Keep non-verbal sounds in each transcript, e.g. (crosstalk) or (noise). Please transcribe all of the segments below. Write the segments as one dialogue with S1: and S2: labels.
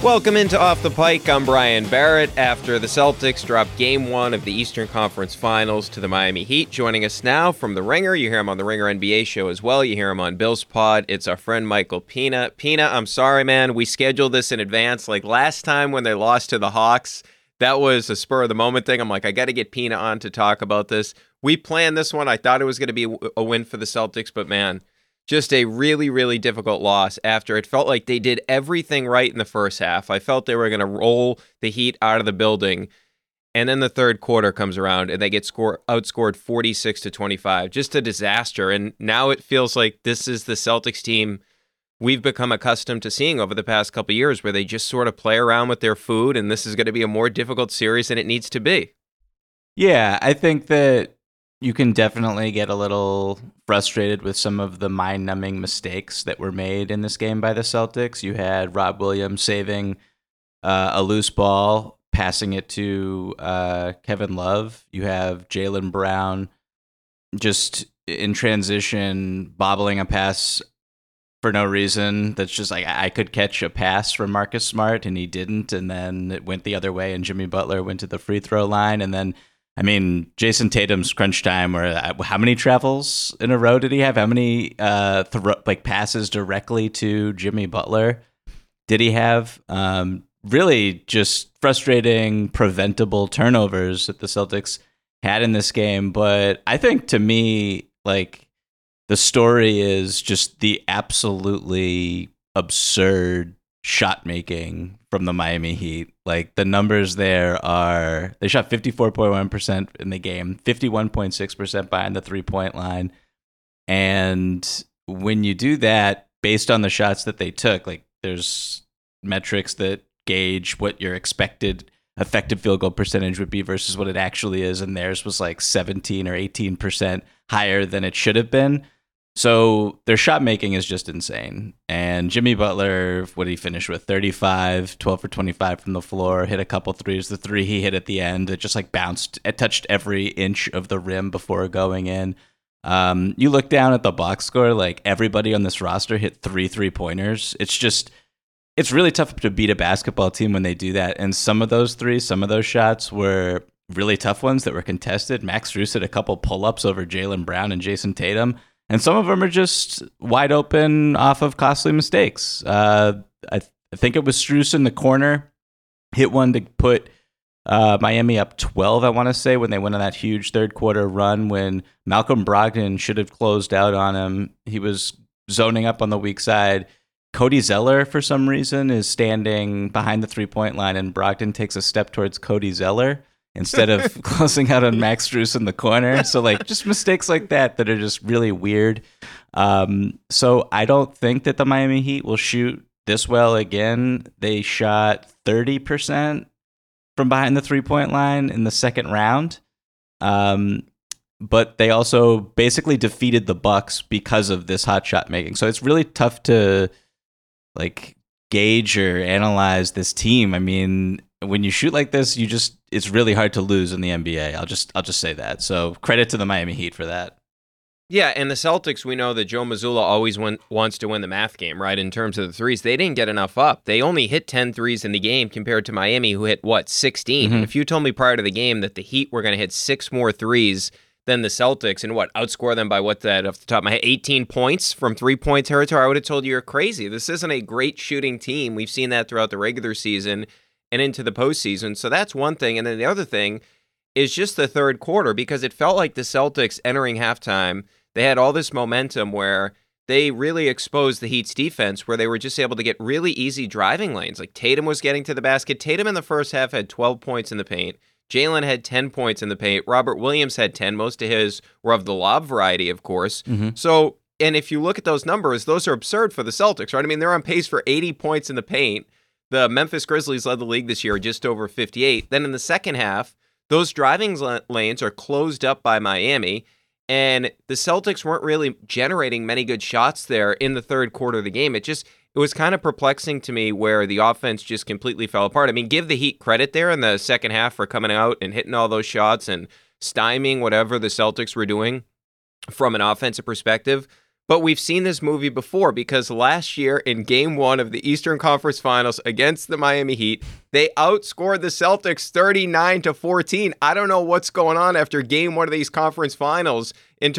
S1: Welcome into Off the Pike. I'm Brian Barrett. After the Celtics dropped game one of the Eastern Conference Finals to the Miami Heat, joining us now from The Ringer. You hear him on The Ringer NBA show as well. You hear him on Bill's Pod. It's our friend Michael Pina. Pina, I'm sorry, man. We scheduled this in advance. Like last time when they lost to the Hawks, that was a spur of the moment thing. I'm like, I got to get Pina on to talk about this. We planned this one. I thought it was going to be a win for the Celtics, but man, just a really, really difficult loss after it felt like they did everything right in the first half. I felt they were going to roll the Heat out of the building. And then the third quarter comes around and they get score outscored 46 to 25. Just a disaster. And now it feels like this is the Celtics team we've become accustomed to seeing over the past couple years where they just sort of play around with their food and this is going to be a more difficult series than it needs to be.
S2: Yeah, I think that you can definitely get a little frustrated with some of the mind numbing mistakes that were made in this game by the Celtics. You had Rob Williams saving uh, a loose ball, passing it to uh, Kevin Love. You have Jaylen Brown just in transition, bobbling a pass for no reason. That's just like I could catch a pass from Marcus Smart and he didn't, and then it went the other way, and Jimmy Butler went to the free throw line, and then I mean, Jayson Tatum's crunch time. Where uh, how many travels in a row did he have? How many uh, like passes directly to Jimmy Butler did he have? Um, really, just frustrating, preventable turnovers that the Celtics had in this game. But I think to me, like the story is just the absolutely absurd shot making from the Miami Heat. Like the numbers there are they shot 54.1% in the game, 51.6% behind the three-point line. And when you do that based on the shots that they took, like there's metrics that gauge what your expected effective field goal percentage would be versus what it actually is and theirs was like 17 or 18% higher than it should have been. So their shot making is just insane. And Jimmy Butler, what did he finish with? 35, 12 for 25 from the floor, hit a couple threes. The three he hit at the end, it just like bounced, it touched every inch of the rim before going in. Um, you look down at the box score, like everybody on this roster hit three three pointers. It's just, it's really tough to beat a basketball team when they do that. And some of those threes, some of those shots were really tough ones that were contested. Max Strus hit a couple pull ups over Jaylen Brown and Jayson Tatum and some of them are just wide open off of costly mistakes. Uh, I, th- I, think it was Strus in the corner hit one to put uh, Miami up 12, I want to say, when they went on that huge third quarter run when Malcolm Brogdon should have closed out on him. He was zoning up on the weak side. Cody Zeller, for some reason, is standing behind the three point line, and Brogdon takes a step towards Cody Zeller instead of (laughs) closing out on Max Strus in the corner. So like just mistakes like that that are just really weird. Um, so I don't think that the Miami Heat will shoot this well again. They shot 30% from behind the three point line in the second round. Um, but they also basically defeated the Bucks because of this hot shot making. So it's really tough to like gauge or analyze this team. I mean, when you shoot like this, you just it's really hard to lose in the NBA. I'll just I'll just say that. So credit to the Miami Heat for that.
S1: Yeah, and the Celtics, we know that Joe Mazzulla always win, wants to win the math game, right? In terms of the threes, they didn't get enough up. They only hit 10 threes in the game compared to Miami, who hit, what, 16?
S2: Mhm.
S1: If you told me prior to the game that the Heat were going to hit six more threes than the Celtics and what, outscore them by what, that off the top of my head, 18 points from three point territory, I would have told you you're crazy. This isn't a great shooting team. We've seen that throughout the regular season and into the postseason. So that's one thing. And then the other thing is just the third quarter because it felt like the Celtics entering halftime, they had all this momentum where they really exposed the Heat's defense, where they were just able to get really easy driving lanes. Like Tatum was getting to the basket. Tatum in the first half had 12 points in the paint. Jaylen had 10 points in the paint. Robert Williams had 10. Most of his were of the lob variety, of course. Mm-hmm. So, and if you look at those numbers, those are absurd for the Celtics, right? I mean, they're on pace for 80 points in the paint. The Memphis Grizzlies led the league this year, just over 58. Then in the second half, those driving lanes are closed up by Miami, and the Celtics weren't really generating many good shots there in the third quarter of the game. It just it was kind of perplexing to me where the offense just completely fell apart. I mean, give the Heat credit there in the second half for coming out and hitting all those shots and stymieing whatever the Celtics were doing from an offensive perspective. But we've seen this movie before because last year in game one of the Eastern Conference Finals against the Miami Heat, they outscored the Celtics 39 to 14. I don't know what's going on after game one of these conference finals,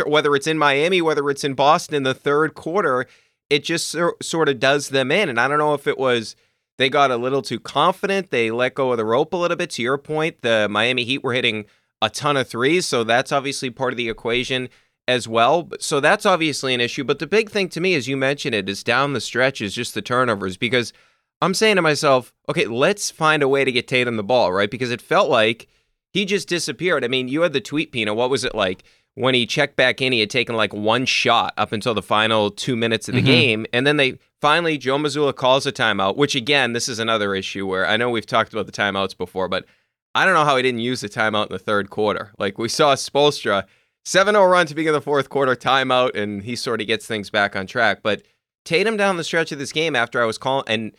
S1: whether it's in Miami, whether it's in Boston in the third quarter. It just sor- sort of does them in. And I don't know if it was they got a little too confident. They let go of the rope a little bit. To your point, the Miami Heat were hitting a ton of threes. So that's obviously part of the equation as well. So that's obviously an issue. But the big thing to me, as you mentioned it, is down the stretch is just the turnovers because I'm saying to myself, okay, let's find a way to get Tatum the ball, right? Because it felt like he just disappeared. I mean, you had the tweet, Pina. What was it like? When he checked back in, he had taken like one shot up until the final two minutes of the mm-hmm. game. And then they finally, Joe Mazzulla calls a timeout, which again, this is another issue where I know we've talked about the timeouts before, but I don't know how he didn't use the timeout in the third quarter. Like we saw Spoelstra, 7 0 run to begin the fourth quarter, timeout, and he sort of gets things back on track. But Tatum down the stretch of this game after I was calling, and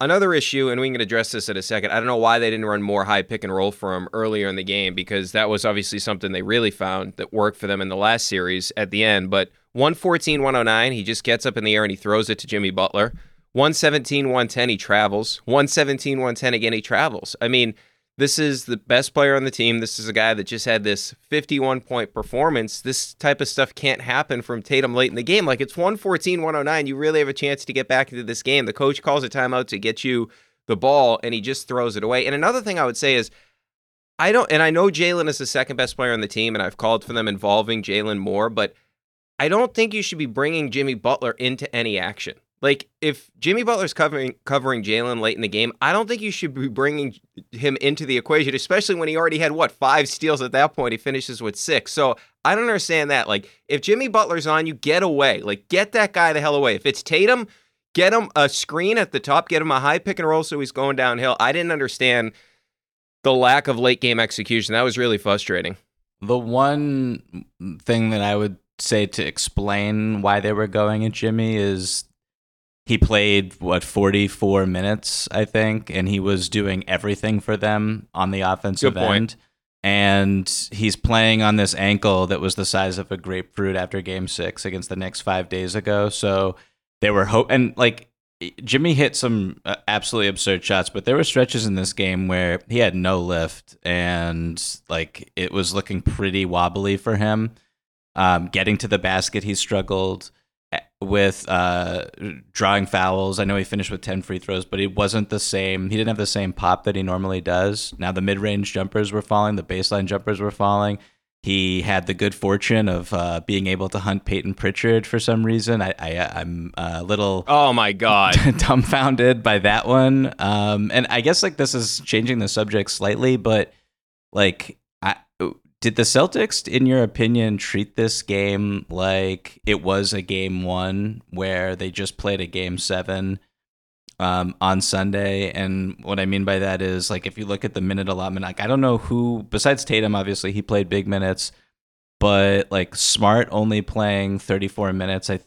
S1: another issue, and we can address this in a second. I don't know why they didn't run more high pick and roll for him earlier in the game because that was obviously something they really found that worked for them in the last series at the end. But 114 109, he just gets up in the air and he throws it to Jimmy Butler. 117 110, he travels. 117 110 again, he travels. I mean, this is the best player on the team. This is a guy that just had this 51 point performance. This type of stuff can't happen from Tatum late in the game. Like it's 114 109. You really have a chance to get back into this game. The coach calls a timeout to get you the ball, and he just throws it away. And another thing I would say is, I don't, and I know Jaylen is the second best player on the team, and I've called for them involving Jaylen more, but I don't think you should be bringing Jimmy Butler into any action. Like if Jimmy Butler's covering covering Jaylen late in the game, I don't think you should be bringing him into the equation, especially when he already had what five steals at that point. He finishes with six. So I don't understand that. Like if Jimmy Butler's on you, get away. Like get that guy the hell away. If it's Tatum, get him a screen at the top, get him a high pick and roll so he's going downhill. I didn't understand the lack of late game execution. That was really frustrating.
S2: The one thing that I would say to explain why they were going at Jimmy is he played what 44 minutes I think and he was doing everything for them on the offensive end. And he's playing on this ankle that was the size of a grapefruit after game 6 against the Knicks 5 days ago. So they were hope and like Jimmy hit some uh, absolutely absurd shots, but there were stretches in this game where he had no lift and like it was looking pretty wobbly for him. Um, getting to the basket, he struggled with uh, drawing fouls. I know he finished with 10 free throws, but it wasn't the same. He didn't have the same pop that he normally does. Now the mid range jumpers were falling, the baseline jumpers were falling. He had the good fortune of uh, being able to hunt Payton Pritchard for some reason. I, I I'm a little
S1: Oh my god. (laughs)
S2: dumbfounded by that one. Um, and I guess like this is changing the subject slightly, but like did the Celtics, in your opinion, treat this game like it was a game one where they just played a game seven um, on Sunday? And what I mean by that is, like, if you look at the minute allotment, like, I don't know who, besides Tatum, obviously, he played big minutes, but like Smart only playing 34 minutes. I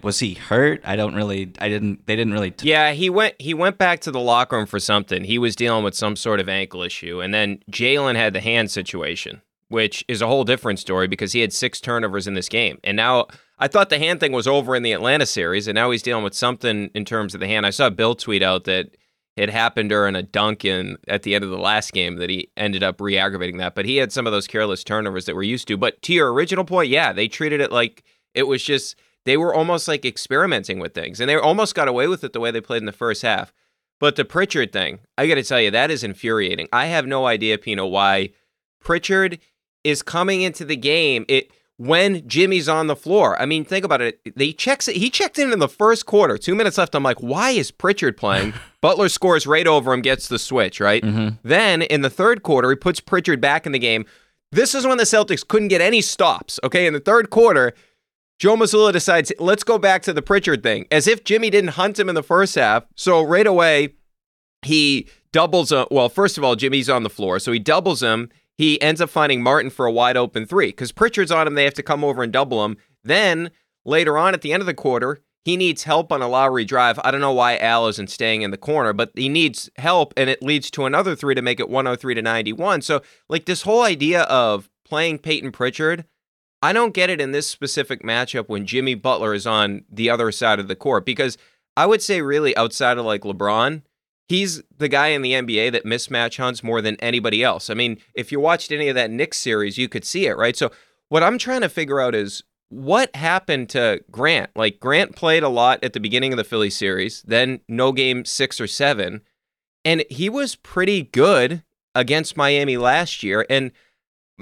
S2: was he hurt? I don't really. I didn't. They didn't really.
S1: T- yeah, he went. He went back to the locker room for something. He was dealing with some sort of ankle issue, and then Jaylen had the hand situation which is a whole different story because he had six turnovers in this game. And now I thought the hand thing was over in the Atlanta series, and now he's dealing with something in terms of the hand. I saw Bill tweet out that it happened during a dunk in at the end of the last game that he ended up re-aggravating that. But he had some of those careless turnovers that we're used to. But to your original point, yeah, they treated it like it was just they were almost like experimenting with things, and they almost got away with it the way they played in the first half. But the Pritchard thing, I got to tell you, that is infuriating. I have no idea, Pina, why Pritchard is coming into the game it when Jimmy's on the floor. I mean, think about it. They checks it. He checked in in the first quarter. Two minutes left. I'm like, why is Pritchard playing? (laughs) Butler scores right over him, gets the switch. Right. Mm-hmm. Then in the third quarter, he puts Pritchard back in the game. This is when the Celtics couldn't get any stops. Okay, in the third quarter. Joe Mazzulla decides, let's go back to the Pritchard thing, as if Jimmy didn't hunt him in the first half. So right away, he doubles. Uh, well, first of all, Jimmy's on the floor, so he doubles him he ends up finding Martin for a wide open three because Pritchard's on him. They have to come over and double him. Then later on at the end of the quarter, he needs help on a Lowry drive. I don't know why Al isn't staying in the corner, but he needs help, and it leads to another three to make it 103 to 91. So, like, this whole idea of playing Payton Pritchard, I don't get it in this specific matchup when Jimmy Butler is on the other side of the court because I would say, really, outside of like LeBron, he's the guy in the NBA that mismatch hunts more than anybody else. I mean, if you watched any of that Knicks series, you could see it, right? So what I'm trying to figure out is what happened to Grant? Like Grant played a lot at the beginning of the Philly series, then no game 6 or 7, and he was pretty good against Miami last year and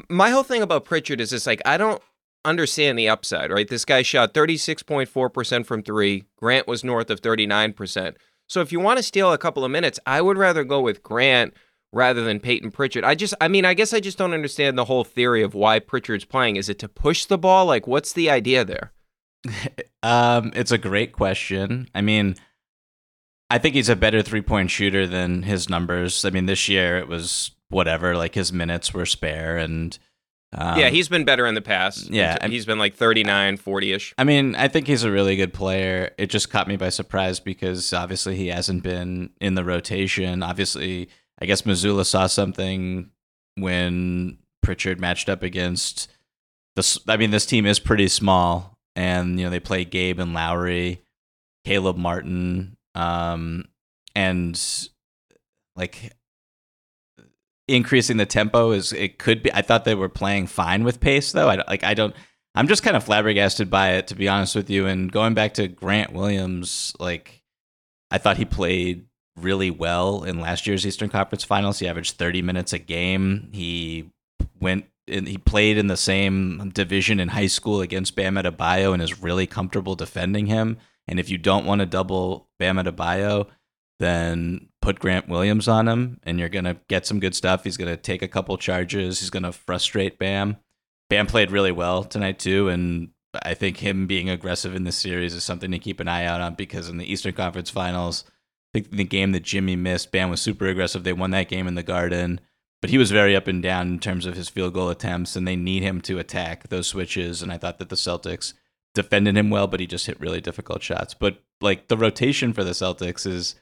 S1: my whole thing about Pritchard is this like I don't understand the upside, right? This guy shot 36.4% from 3, Grant was north of 39%. So if you want to steal a couple of minutes, I would rather go with Grant rather than Payton Pritchard. I just, I mean, I guess I just don't understand the whole theory of why Pritchard's playing. Is it to push the ball? Like, what's the idea there? (laughs)
S2: um, it's a great question. I mean, I think he's a better three point shooter than his numbers. I mean, this year it was whatever, like his minutes were spare and
S1: um, yeah, he's been better in the past. Yeah, he's been like 39, 40 ish.
S2: I mean, I think he's a really good player. It just caught me by surprise because obviously he hasn't been in the rotation. Obviously, I guess Mazzulla saw something when Pritchard matched up against this. I mean, this team is pretty small, and you know they play Gabe and Lowry, Caleb Martin, um, and like increasing the tempo is it could be. I thought they were playing fine with pace though. I like I don't. I'm just kind of flabbergasted by it to be honest with you. And going back to Grant Williams, like I thought he played really well in last year's Eastern Conference Finals. He averaged 30 minutes a game. He went and he played in the same division in high school against Bam Adebayo and is really comfortable defending him. And if you don't want to double Bam Adebayo, then put Grant Williams on him and you're going to get some good stuff. He's going to take a couple charges. He's going to frustrate Bam. Bam played really well tonight too and I think him being aggressive in this series is something to keep an eye out on because in the Eastern Conference Finals, I think the game that Jimmy missed, Bam was super aggressive. They won that game in the Garden, but he was very up and down in terms of his field goal attempts and they need him to attack those switches and I thought that the Celtics defended him well, but he just hit really difficult shots. But like the rotation for the Celtics is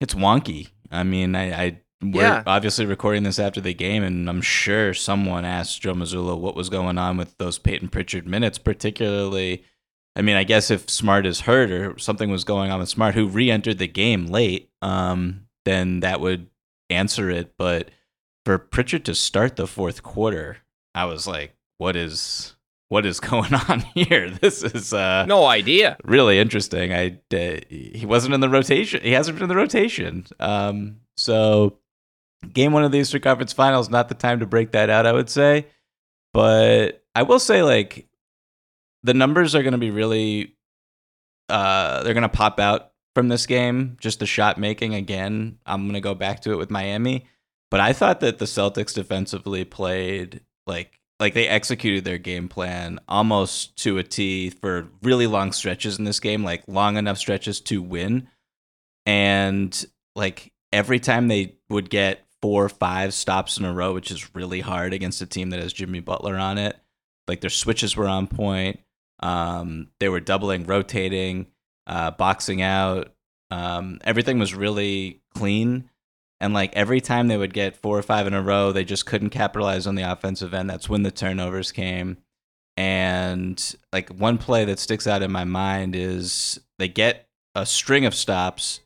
S2: it's wonky. I mean, I, I we're yeah. obviously recording this after the game, and I'm sure someone asked Joe Mazzulla what was going on with those Payton Pritchard minutes, particularly. I mean, I guess if Smart is hurt or something was going on with Smart, who re-entered the game late, um, then that would answer it. But for Pritchard to start the fourth quarter, I was like, "What is what is (laughs) going on here? This is uh,
S1: no idea.
S2: Really interesting. I uh, he wasn't in the rotation. He hasn't been in the rotation. Um, so game one of the Eastern Conference Finals, not the time to break that out. I would say, but I will say like the numbers are going to be really uh, they're going to pop out from this game. Just the shot making again. I'm going to go back to it with Miami. But I thought that the Celtics defensively played like like they executed their game plan almost to a T for really long stretches in this game, like long enough stretches to win. And like every time they would get four or five stops in a row, which is really hard against a team that has Jimmy Butler on it, like their switches were on point. Um, they were doubling, rotating, uh, boxing out. Um, everything was really clean. And like every time they would get four or five in a row, they just couldn't capitalize on the offensive end. That's when the turnovers came. And like one play that sticks out in my mind is they get a string of stops,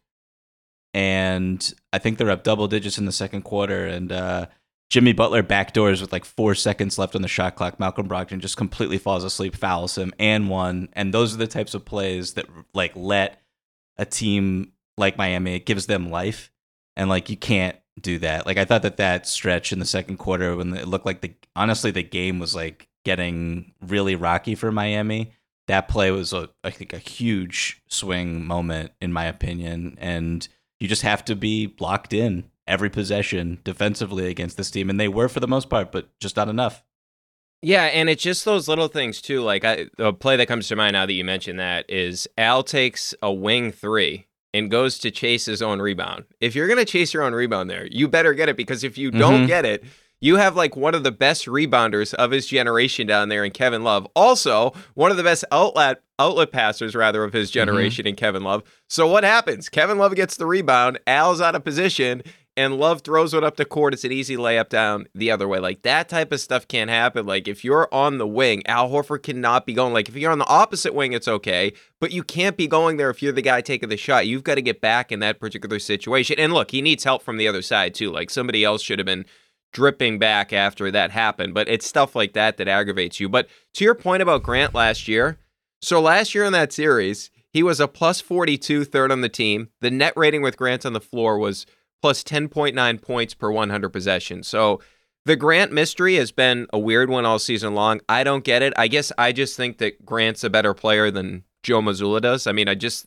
S2: and I think they're up double digits in the second quarter. And uh, Jimmy Butler backdoors with like four seconds left on the shot clock. Malcolm Brogdon just completely falls asleep, fouls him, and one. And those are the types of plays that like let a team like Miami, it gives them life and like you can't do that. Like I thought that that stretch in the second quarter when it looked like the honestly the game was like getting really rocky for Miami. That play was a, I think a huge swing moment in my opinion, and you just have to be locked in every possession defensively against this team, and they were for the most part, but just not enough.
S1: Yeah, and it's just those little things too. Like I, the play that comes to mind now that you mentioned that is Al takes a wing three and goes to chase his own rebound. If you're going to chase your own rebound there, you better get it because if you don't mm-hmm. get it, you have like one of the best rebounders of his generation down there in Kevin Love. Also, one of the best outlet outlet passers rather of his mm-hmm. generation mm-hmm. in Kevin Love. So what happens? Kevin Love gets the rebound, Al's out of position, and Love throws it up the court. It's an easy layup down the other way. Like that type of stuff can't happen. Like if you're on the wing, Al Horford cannot be going. Like if you're on the opposite wing, it's okay, but you can't be going there if you're the guy taking the shot. You've got to get back in that particular situation. And look, he needs help from the other side too. Like somebody else should have been dripping back after that happened. But it's stuff like that that aggravates you. But to your point about Grant last year, so last year in that series, he was a plus 42 third on the team. The net rating with Grant on the floor was plus 10.9 points per 100 possessions. So the Grant mystery has been a weird one all season long. I don't get it. I guess I just think that Grant's a better player than Joe Mazzulla does. I mean, I just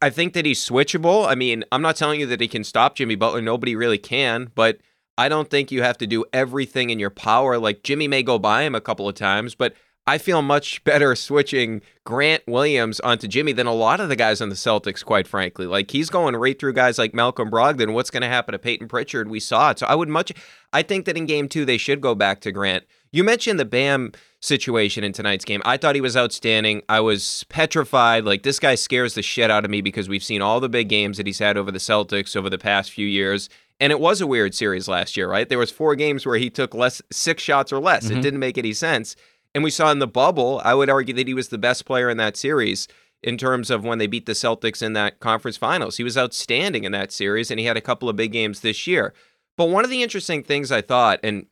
S1: I think that he's switchable. I mean, I'm not telling you that he can stop Jimmy Butler. Nobody really can, but I don't think you have to do everything in your power. Like Jimmy may go by him a couple of times, but I feel much better switching Grant Williams onto Jimmy than a lot of the guys on the Celtics, quite frankly. Like he's going right through guys like Malcolm Brogdon. What's going to happen to Payton Pritchard? We saw it. So I would much, I think that in game two, they should go back to Grant. You mentioned the Bam situation in tonight's game. I thought he was outstanding. I was petrified. Like this guy scares the shit out of me because we've seen all the big games that he's had over the Celtics over the past few years. And it was a weird series last year, right? There was four games where he took less six shots or less. Mm-hmm. It didn't make any sense. And we saw in the bubble, I would argue that he was the best player in that series in terms of when they beat the Celtics in that conference finals. He was outstanding in that series, and he had a couple of big games this year. But one of the interesting things I thought, and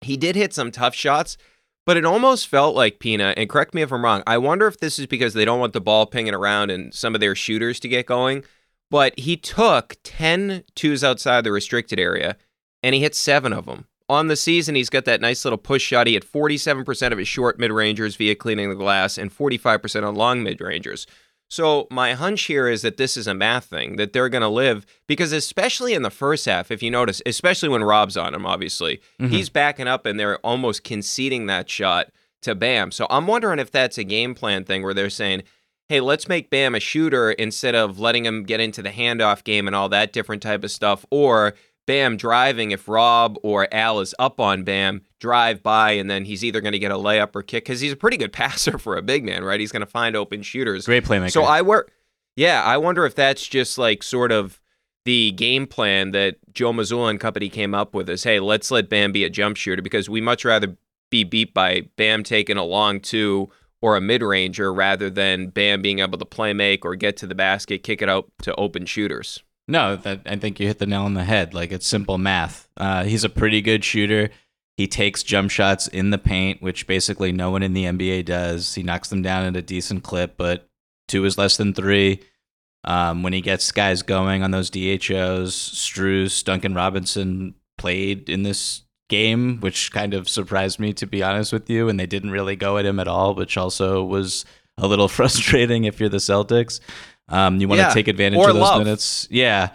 S1: he did hit some tough shots, but it almost felt like Pina, and correct me if I'm wrong, I wonder if this is because they don't want the ball pinging around and some of their shooters to get going. But he took 10 twos outside the restricted area, and he hit seven of them on the season, he's got that nice little push shot. He had 47% of his short mid rangers via cleaning the glass and 45% on long mid rangers. So my hunch here is that this is a math thing that they're going to live because especially in the first half, if you notice, especially when Rob's on him, obviously mm-hmm. he's backing up and they're almost conceding that shot to Bam. So I'm wondering if that's a game plan thing where they're saying, "Hey, let's make Bam a shooter instead of letting him get into the handoff game and all that different type of stuff," or Bam driving, if Rob or Al is up on Bam, drive by, and then he's either going to get a layup or kick because he's a pretty good (laughs) passer for a big man, right? He's going to find open shooters.
S2: Great playmaker.
S1: So I work. Yeah, I wonder if that's just like sort of the game plan that Joe Mazzulla and company came up with is, hey, let's let Bam be a jump shooter because we much rather be beat by Bam taking a long two or a mid ranger rather than Bam being able to play make or get to the basket, kick it out to open shooters.
S2: No, that, I think you hit the nail on the head. Like it's simple math. Uh, he's a pretty good shooter. He takes jump shots in the paint, which basically no one in the NBA does. He knocks them down at a decent clip, but two is less than three. Um, when he gets guys going on those DHOs, Strus, Duncan Robinson played in this game, which kind of surprised me to be honest with you. And they didn't really go at him at all, which also was a little (laughs) frustrating if you're the Celtics. Um, you want to yeah. take advantage or of those love. minutes. Yeah.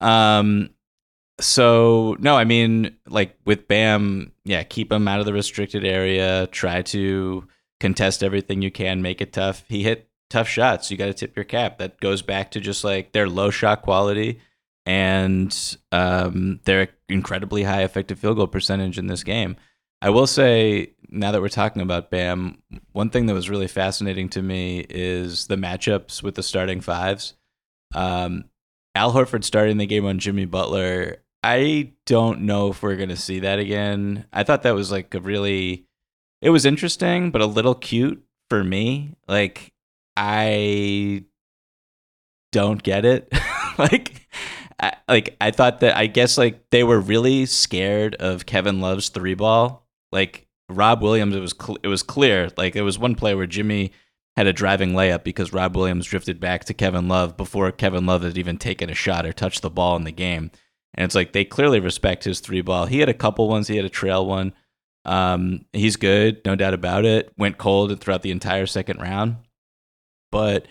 S2: Um, so no, I mean, like with Bam, yeah, keep him out of the restricted area. Try to contest everything you can, make it tough. He hit tough shots. You got to tip your cap. That goes back to just like their low shot quality and um, their incredibly high effective field goal percentage in this game. I will say, now that we're talking about Bam, one thing that was really fascinating to me is the matchups with the starting fives. Um, Al Horford starting the game on Jimmy Butler. I don't know if we're going to see that again. I thought that was like a really, it was interesting, but a little cute for me. Like, I don't get it. (laughs) like, I, like I thought that I guess like they were really scared of Kevin Love's three ball. Like Rob Williams, it was cl- it was clear. Like it was one play where Jimmy had a driving layup because Rob Williams drifted back to Kevin Love before Kevin Love had even taken a shot or touched the ball in the game. And it's like they clearly respect his three ball. He had a couple ones. He had a trail one. Um, he's good, no doubt about it. Went cold throughout the entire second round, but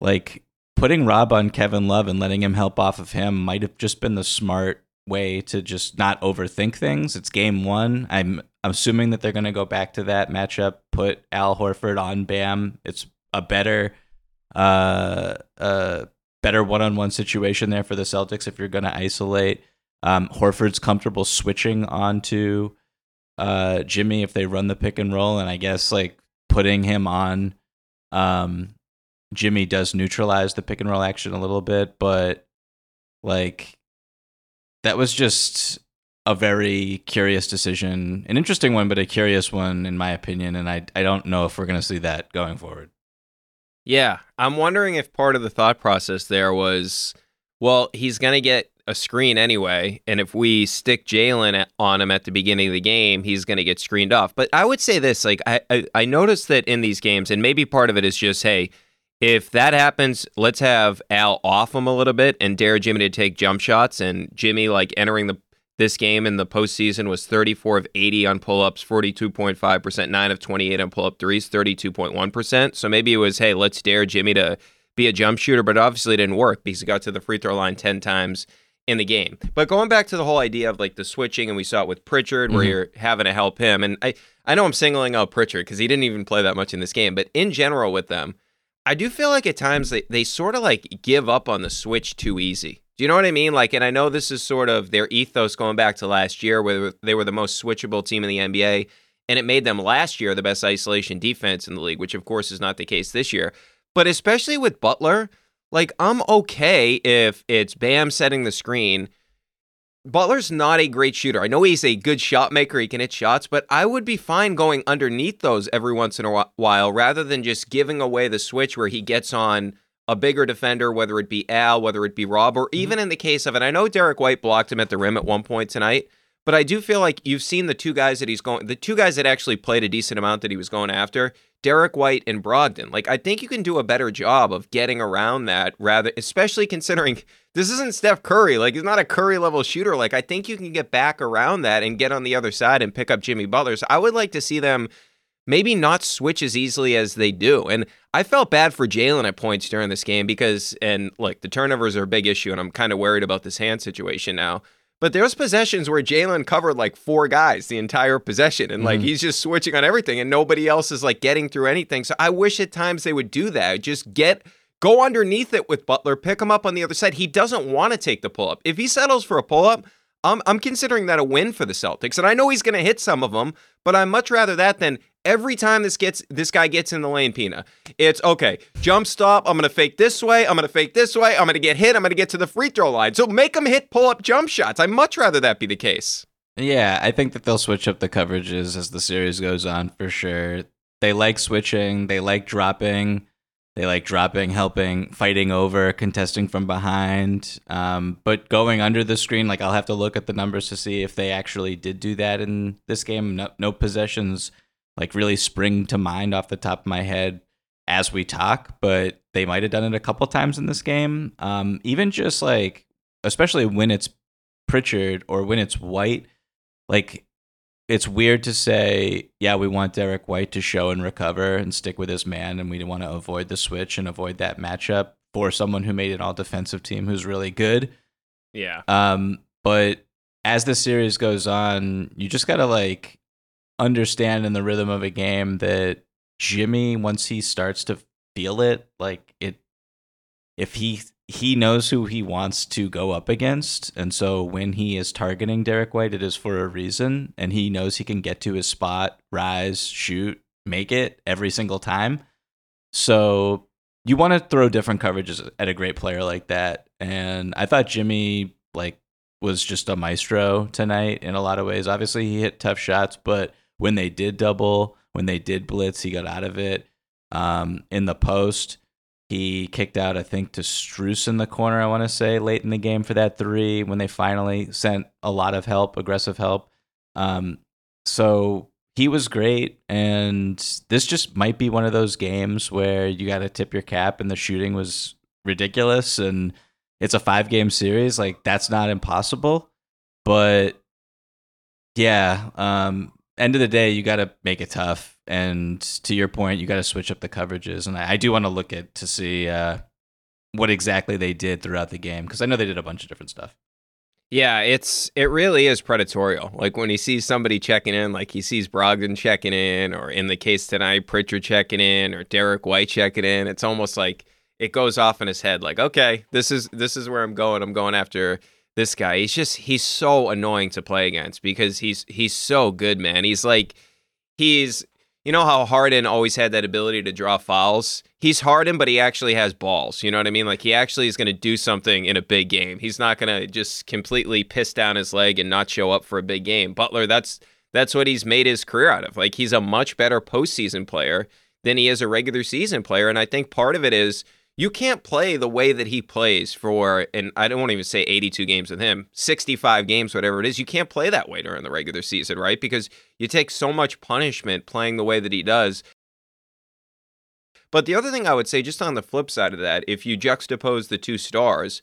S2: like putting Rob on Kevin Love and letting him help off of him might have just been the smart way to just not overthink things. It's game one. I'm, I'm assuming that they're going to go back to that matchup, put Al Horford on Bam. It's a better, uh, uh, better one-on-one situation there for the Celtics if you're going to isolate. Um, Horford's comfortable switching onto uh, Jimmy if they run the pick and roll, and I guess like putting him on um, Jimmy does neutralize the pick and roll action a little bit, but like that was just a very curious decision, an interesting one, but a curious one in my opinion. And I I don't know if we're gonna see that going forward.
S1: Yeah, I'm wondering if part of the thought process there was, well, he's gonna get a screen anyway, and if we stick Jaylen on him at the beginning of the game, he's gonna get screened off. But I would say this, like I I, I noticed that in these games, and maybe part of it is just hey if that happens, let's have Al off him a little bit and dare Jimmy to take jump shots. And Jimmy, like entering the this game in the postseason, was 34 of 80 on pull ups, 42.5%, 9 of 28 on pull up threes, 32.1%. So maybe it was, hey, let's dare Jimmy to be a jump shooter, but obviously it didn't work because he got to the free throw line 10 times in the game. But going back to the whole idea of like the switching, and we saw it with Pritchard, where mm-hmm. you're having to help him. And I, I know I'm singling out Pritchard because he didn't even play that much in this game, but in general with them, I do feel like at times they, they sort of like give up on the switch too easy. Do you know what I mean? Like, and I know this is sort of their ethos going back to last year, where they were the most switchable team in the NBA, and it made them last year the best isolation defense in the league, which of course is not the case this year. But especially with Butler, like I'm okay if it's Bam setting the screen Butler's not a great shooter. I know he's a good shot maker. He can hit shots, but I would be fine going underneath those every once in a while rather than just giving away the switch where he gets on a bigger defender, whether it be Al, whether it be Rob, or even mm-hmm. in the case of, and I know Derrick White blocked him at the rim at one point tonight, but I do feel like you've seen the two guys that he's going, the two guys that actually played a decent amount that he was going after, Derrick White and Brogdon. Like, I think you can do a better job of getting around that rather, especially considering (laughs) this isn't Steph Curry. Like, he's not a Curry level shooter. Like, I think you can get back around that and get on the other side and pick up Jimmy Butler. So I would like to see them maybe not switch as easily as they do. And I felt bad for Jaylen at points during this game because, and like, the turnovers are a big issue, and I'm kind of worried about this hand situation now. But there's possessions where Jaylen covered like four guys the entire possession, and like mm-hmm. he's just switching on everything, and nobody else is like getting through anything. So I wish at times they would do that. Just get go underneath it with Butler, pick him up on the other side. He doesn't want to take the pull up. If he settles for a pull up, I'm I'm considering that a win for the Celtics, and I know he's going to hit some of them, but I'd much rather that than every time this gets this guy gets in the lane, Pina, it's okay. Jump stop. I'm gonna fake this way. I'm gonna fake this way. I'm gonna get hit. I'm gonna get to the free throw line. So make him hit pull up jump shots. I'd much rather that be the case.
S2: Yeah, I think that they'll switch up the coverages as the series goes on for sure. They like switching. They like dropping. They like dropping, helping, fighting over, contesting from behind. Um, but going under the screen, like I'll have to look at the numbers to see if they actually did do that in this game. No, no possessions like really spring to mind off the top of my head as we talk, but they might have done it a couple times in this game. Um, even just like, especially when it's Pritchard or when it's White, like it's weird to say, yeah, we want Derrick White to show and recover and stick with his man, and we want to avoid the switch and avoid that matchup for someone who made an all defensive team who's really good.
S1: Yeah.
S2: Um, but as the series goes on, you just gotta like understand in the rhythm of a game that Jimmy, once he starts to feel it, like it, if he he knows who he wants to go up against, and so when he is targeting Derrick White, it is for a reason, and he knows he can get to his spot, rise, shoot, make it every single time. So you want to throw different coverages at a great player like that, and I thought Jimmy like was just a maestro tonight in a lot of ways. Obviously, he hit tough shots, but when they did double, when they did blitz, he got out of it. Um, in the post, he kicked out, I think, to Strus in the corner, I want to say, late in the game for that three when they finally sent a lot of help, aggressive help. Um, so he was great. And this just might be one of those games where you got to tip your cap, and the shooting was ridiculous. And it's a five game series. Like, that's not impossible. But yeah, um, end of the day, you got to make it tough. And to your point, you got to switch up the coverages. And I, I do want to look at to see uh, what exactly they did throughout the game because I know they did a bunch of different stuff.
S1: Yeah, it's it really is predatorial. Like when he sees somebody checking in, like he sees Brogdon checking in, or in the case tonight, Pritchard checking in, or Derrick White checking in. It's almost like it goes off in his head. Like, okay, this is this is where I'm going. I'm going after this guy. He's just he's so annoying to play against because he's he's so good, man. He's like he's you know how Harden always had that ability to draw fouls? He's Harden, but he actually has balls. You know what I mean? Like he actually is going to do something in a big game. He's not going to just completely piss down his leg and not show up for a big game. Butler, that's that's what he's made his career out of. Like he's a much better postseason player than he is a regular season player, and I think part of it is you can't play the way that he plays for, and I don't want to even say 82 games with him, 65 games, whatever it is. You can't play that way during the regular season, right? Because you take so much punishment playing the way that he does. But the other thing I would say, just on the flip side of that, if you juxtapose the two stars,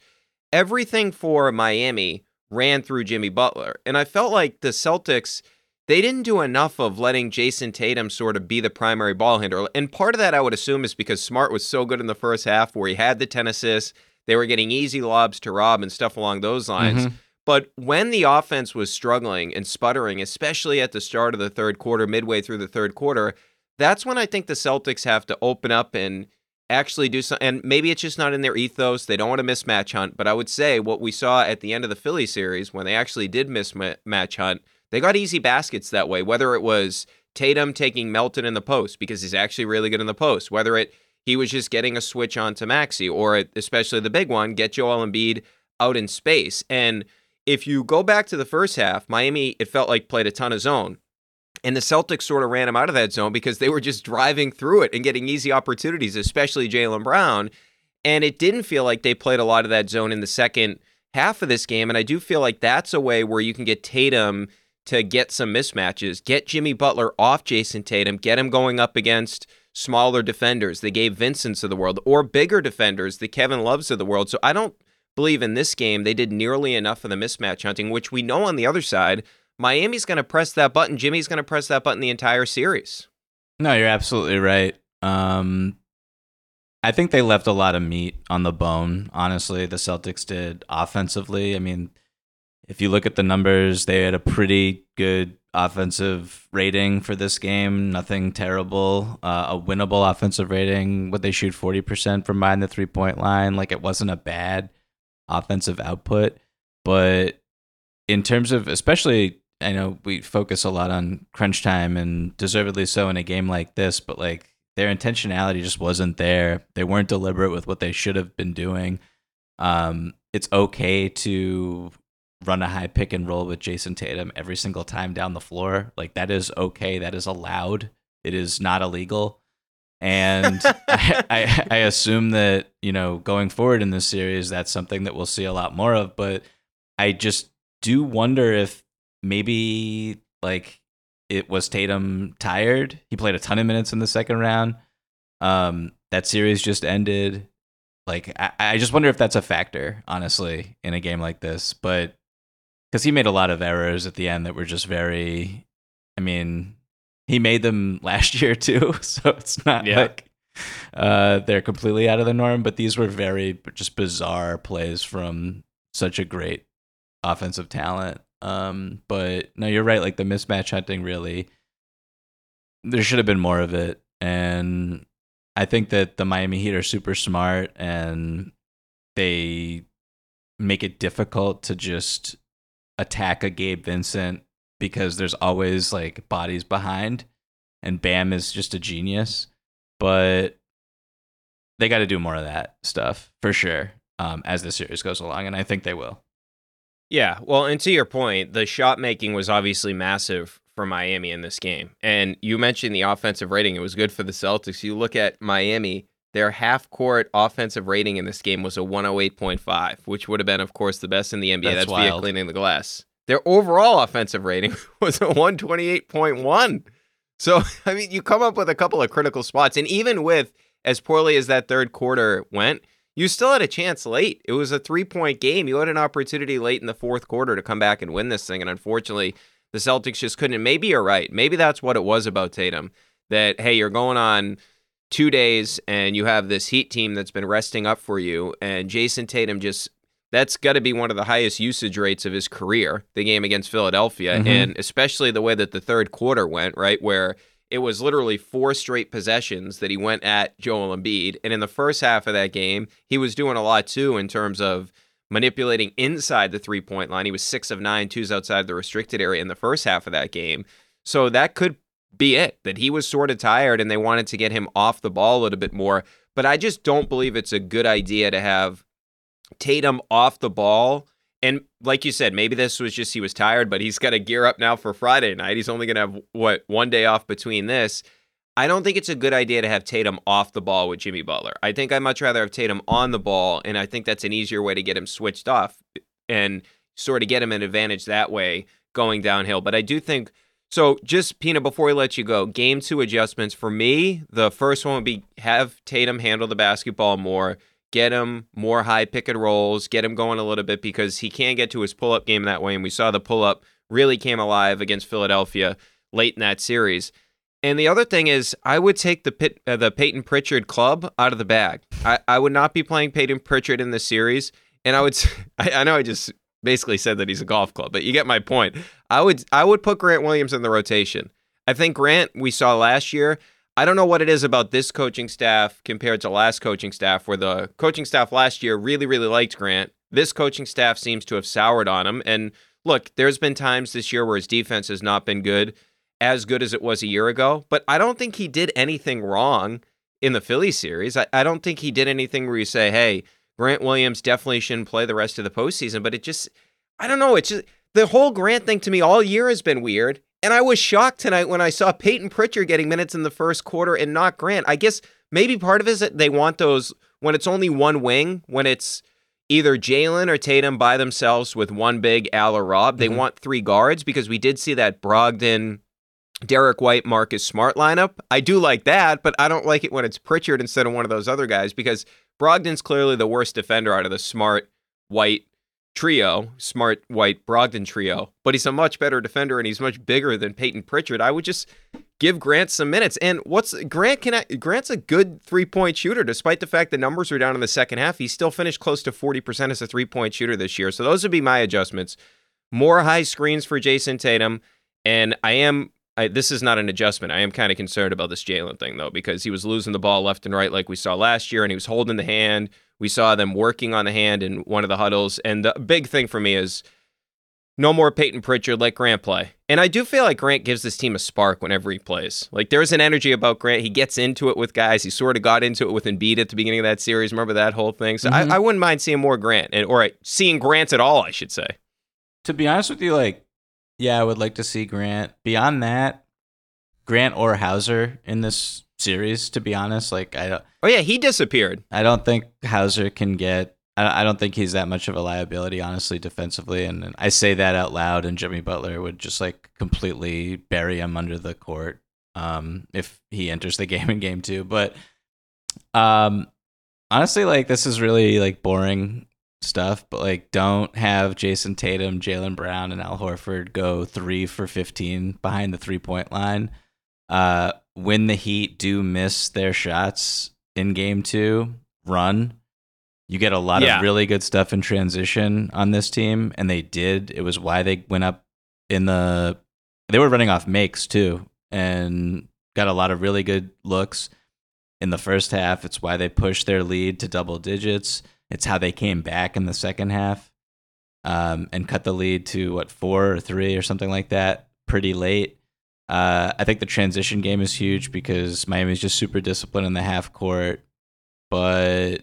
S1: everything for Miami ran through Jimmy Butler. And I felt like the Celtics they didn't do enough of letting Jayson Tatum sort of be the primary ball handler. And part of that, I would assume, is because Smart was so good in the first half where he had the 10 assists. They were getting easy lobs to Rob and stuff along those lines. Mm-hmm. But when the offense was struggling and sputtering, especially at the start of the third quarter, midway through the third quarter, that's when I think the Celtics have to open up and actually do something. And maybe it's just not in their ethos. They don't want to mismatch hunt. But I would say what we saw at the end of the Philly series when they actually did mismatch hunt – they got easy baskets that way, whether it was Tatum taking Melton in the post because he's actually really good in the post, whether it he was just getting a switch on to Maxey, or especially the big one, get Joel Embiid out in space. And if you go back to the first half, Miami, it felt like played a ton of zone. And the Celtics sort of ran him out of that zone because they were just driving through it and getting easy opportunities, especially Jaylen Brown. And it didn't feel like they played a lot of that zone in the second half of this game. And I do feel like that's a way where you can get Tatum to get some mismatches, get Jimmy Butler off Jayson Tatum, get him going up against smaller defenders, the Gabe Vincents of the world, or bigger defenders, the Kevin Loves of the world. So I don't believe in this game they did nearly enough of the mismatch hunting, which we know on the other side, Miami's going to press that button. Jimmy's going to press that button the entire series.
S2: No, you're absolutely right. Um, I think they left a lot of meat on the bone. Honestly, the Celtics did offensively. I mean, if you look at the numbers, they had a pretty good offensive rating for this game. Nothing terrible. Uh, a winnable offensive rating. What they shoot forty percent from behind the three point line. Like it wasn't a bad offensive output, but in terms of especially, I know we focus a lot on crunch time and deservedly so in a game like this, but like their intentionality just wasn't there. They weren't deliberate with what they should have been doing. Um, it's okay to run a high pick and roll with Jayson Tatum every single time down the floor. Like that is okay. That is allowed. It is not illegal. And (laughs) I, I, I assume that, you know, going forward in this series, that's something that we'll see a lot more of. But I just do wonder if maybe like it was Tatum tired. He played a ton of minutes in the second round. Um, that series just ended. Like I, I just wonder if that's a factor, honestly, in a game like this. But because he made a lot of errors at the end that were just very. I mean, he made them (laughs) last year too, (laughs) so it's not yeah. like uh, they're completely out of the norm. But these were very just bizarre plays from such a great offensive talent. Um, but no, you're right. Like the mismatch hunting really, there should have been more of it. And I think that the Miami Heat are super smart and they make it difficult to just attack a Gabe Vincent because there's always like bodies behind and Bam is just a genius. But they got to do more of that stuff for sure um, as the series goes along, and I think they will.
S1: Yeah, well, and to your point, the shot making was obviously massive for Miami in this game. And you mentioned the offensive rating; it was good for the Celtics. You look at Miami; their half court offensive rating in this game was a 108.5, which would have been, of course, the best in the NBA.
S2: That's
S1: That's, via cleaning the glass. Their overall offensive rating (laughs) was a 128.1. So, (laughs) I mean, you come up with a couple of critical spots. And even with as poorly as that third quarter went, you still had a chance late. It was a three point game. You had an opportunity late in the fourth quarter to come back and win this thing. And unfortunately, the Celtics just couldn't. And maybe you're right. Maybe that's what it was about Tatum that, hey, you're going on two days and you have this Heat team that's been resting up for you. And Jayson Tatum just. That's got to be one of the highest usage rates of his career, the game against Philadelphia.
S2: Mhm.
S1: And especially the way that the third quarter went, right? Where it was literally four straight possessions that he went at Joel Embiid. And in the first half of that game, he was doing a lot too in terms of manipulating inside the three point line. He was six of nine, twos outside the restricted area in the first half of that game. So that could be it, that he was sort of tired and they wanted to get him off the ball a little bit more. But I just don't believe it's a good idea to have Tatum off the ball. And like you said, maybe this was just he was tired, but he's got to gear up now for Friday night. He's only going to have, what, one day off between this. I don't think it's a good idea to have Tatum off the ball with Jimmy Butler. I think I'd much rather have Tatum on the ball, and I think that's an easier way to get him switched off and sort of get him an advantage that way going downhill. But I do think so. Just Pina, before we let you go, game two adjustments for me. The first one would be have Tatum handle the basketball more, get him more high pick and rolls, get him going a little bit because he can't get to his pull up game that way. And we saw the pull up really came alive against Philadelphia late in that series. And the other thing is, I would take the Pit, uh, the Payton Pritchard club out of the bag. I, I would not be playing Payton Pritchard in this series, and I would. (laughs) I know I just basically said that he's a golf club, but you get my point. I would I would put Grant Williams in the rotation. I think Grant we saw last year. I don't know what it is about this coaching staff compared to last coaching staff, where the coaching staff last year really really liked Grant. This coaching staff seems to have soured on him. And look, there's been times this year where his defense has not been good as good as it was a year ago, but I don't think he did anything wrong in the Philly series. I, I don't think he did anything where you say, hey, Grant Williams definitely shouldn't play the rest of the postseason, but it just, I don't know. It's just, the whole Grant thing to me all year has been weird. And I was shocked tonight when I saw Payton Pritchard getting minutes in the first quarter and not Grant. I guess maybe part of it is that they want those when it's only one wing, when it's either Jaylen or Tatum by themselves with one big Al or Rob. They
S2: Mhm.
S1: want three guards because we did see that Brogdon, Derrick White, Marcus Smart lineup. I do like that, but I don't like it when it's Pritchard instead of one of those other guys because Brogdon's clearly the worst defender out of the Smart, White trio, Smart, White, Brogdon trio. But he's a much better defender and he's much bigger than Payton Pritchard. I would just give Grant some minutes. And what's Grant can Grant's a good three point shooter, despite the fact the numbers are down in the second half. He still finished close to forty percent as a three point shooter this year. So those would be my adjustments. More high screens for Jayson Tatum, and I am. I, this is not an adjustment. I am kind of concerned about this Jaylen thing though, because he was losing the ball left and right like we saw last year, and he was holding the hand. We saw them working on the hand in one of the huddles, and the big thing for me is no more Payton Pritchard. Let Grant play. And I do feel like Grant gives this team a spark whenever he plays. Like there's an energy about Grant. He gets into it with guys. He sort of got into it with Embiid at the beginning of that series. Remember that whole thing? So
S2: Mhm.
S1: I, I wouldn't mind seeing more Grant, and or seeing Grant at all, I should say.
S2: To be honest with you, like, yeah, I would like to see Grant. Beyond that, Grant or Hauser in this series. To be honest, like, I don't,
S1: Oh yeah, he disappeared.
S2: I don't think Hauser can get. I I don't think he's that much of a liability, honestly, defensively. And, and I say that out loud, and Jimmy Butler would just like completely bury him under the court um, if he enters the (laughs) game in game two. But um, honestly, like this is really like boring stuff. But like, don't have Jayson Tatum, Jaylen Brown, and Al Horford go three for fifteen behind the three point line. Uh, when the Heat do miss their shots in game two, run You get a lot
S1: Yeah.
S2: of really good stuff in transition on this team, and they did. It was why they went up in the. They were running off makes too, and got a lot of really good looks in the first half. It's why they pushed their lead to double digits. It's how they came back in the second half um, and cut the lead to what four or three or something like that pretty late. Uh, I think the transition game is huge because Miami's just super disciplined in the half court. But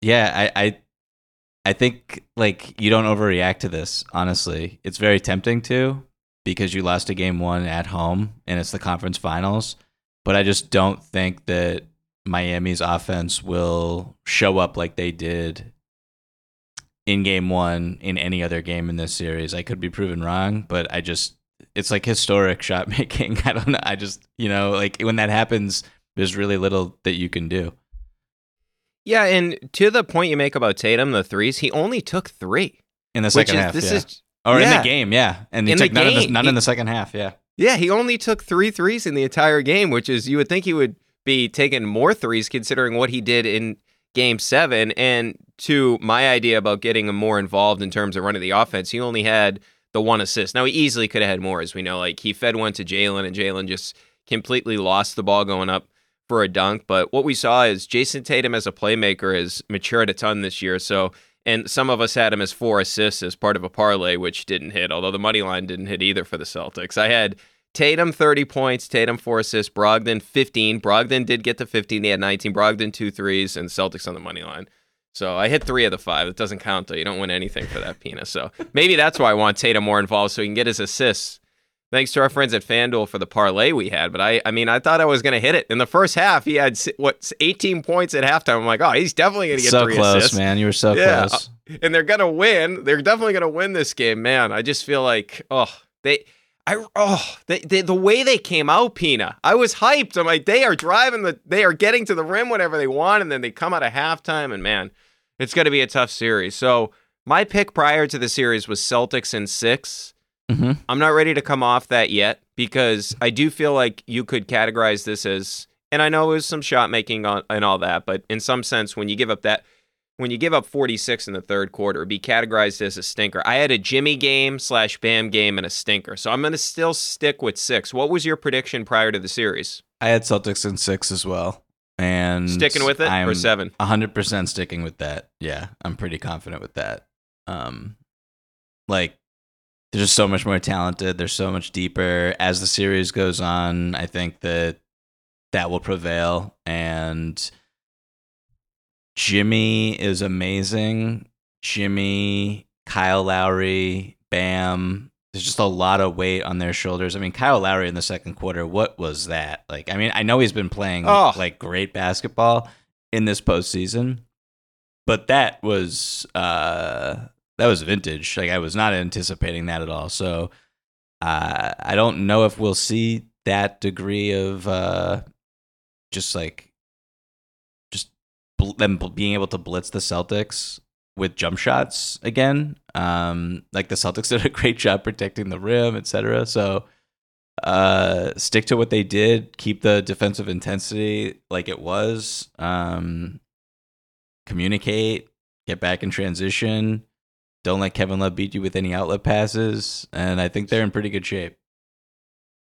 S2: yeah, I, I I think like you don't overreact to this. Honestly, it's very tempting to because you lost a game one at home and it's the conference finals. But I just don't think that Miami's offense will show up like they did in game one in any other game in this series. I could be proven wrong, but I just it's like historic (laughs) shot making. I don't know. I just you know like when that happens, there's really little that you can do.
S1: Yeah, and to the point you make about Tatum, the threes, he only took three.
S2: In the second
S1: is
S2: half,
S1: this
S2: yeah.
S1: is
S2: or in the game, yeah, and he
S1: In
S2: took
S1: the
S2: none, of the,
S1: game,
S2: none
S1: he-
S2: in the second half, yeah.
S1: Yeah, he only took three threes in the entire game, which is you would think he would be taking more threes considering what he did in game seven. And to my idea about getting him more involved in terms of running the offense, he only had the one assist. Now he easily could have had more, as we know. Like he fed one to Jaylen, and Jaylen just completely lost the ball going up for a dunk. But what we saw is Jayson Tatum as a playmaker has matured a ton this year. So and some of us had him as four assists as part of a parlay, which didn't hit, although the money line didn't hit either for the Celtics. I had Tatum 30 points, Tatum four assists, Brogdon 15. Brogdon did get to 15. He had 19. Brogdon two threes, and Celtics on the money line. So I hit three of the five. It doesn't count though. You don't win anything for that Pina. So maybe that's why I want Tatum more involved so he can get his assists. Thanks to our friends at FanDuel for the parlay we had. But I, I mean, I thought I was going to hit it in the first half. He had what 18 points at halftime. I'm like, oh, he's definitely going to get
S2: So
S1: three
S2: close,
S1: assists
S2: man. You were so
S1: Yeah.
S2: close.
S1: Uh, and they're gonna win. They're definitely gonna win this game, man. I just feel like, oh, they, I, oh, they, they, the way they came out, Pina. I was hyped. I'm like, they are driving the, they are getting to the rim whenever they want, and then they come out of halftime, and man, it's gonna be a tough series. So my pick prior to the series was Celtics in six.
S2: hmm
S1: I'm not ready to come off that yet because I do feel like you could categorize this as, and I know it was some shot making on, and all that, but in some sense, when you give up that, when you give up 46 in the third quarter, be categorized as a stinker. I had a Jimmy game slash Bam game and a stinker, so I'm going to still stick with six. What was your prediction prior to the series?
S2: I had Celtics in six as well, and
S1: Sticking with it
S2: I'm
S1: or seven?
S2: hundred percent sticking with that. Yeah, I'm pretty confident with that. Um, like they're just so much more talented. They're so much deeper. As the series goes on, I think that that will prevail. And Jimmy is amazing. Jimmy, Kyle Lowry, Bam. There's just a lot of weight on their shoulders. I mean, Kyle Lowry in the second quarter, what was that? Like, I mean, I know he's been playing
S1: Oh.
S2: like great basketball in this postseason, but that was uh that was vintage. Like I was not anticipating that at all. So uh I don't know if we'll see that degree of uh just like them being able to blitz the Celtics with jump shots again. Um like the Celtics (laughs) did a great job protecting the rim, etc. So uh stick to what they did, keep the defensive intensity like it was. Um communicate, get back in transition. Don't let Kevin Love beat you with any outlet passes, and I think they're in pretty good shape.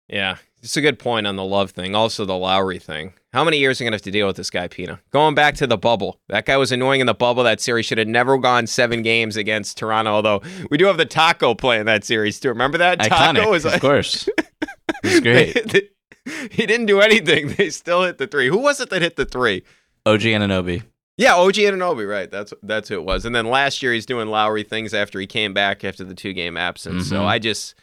S1: Yeah, it's a good point on the love thing. Also, the Lowry thing. How many years are you going to have to deal with this guy, Pina? Going back to the bubble. That guy was annoying in the bubble. That series should have never gone seven games against Toronto, although we do have the Taco play in that series, too. Remember that?
S2: Iconic,
S1: Taco was
S2: of
S1: like,
S2: course. (laughs) It's great. (laughs)
S1: he didn't do anything. They still hit the three. Who was it that hit the three?
S2: OG Anunoby.
S1: Yeah, OG Anunoby, right? That's that's who it was. And then last year he's doing Lowry things after he came back after the two game absence. So
S2: Mhm.
S1: I just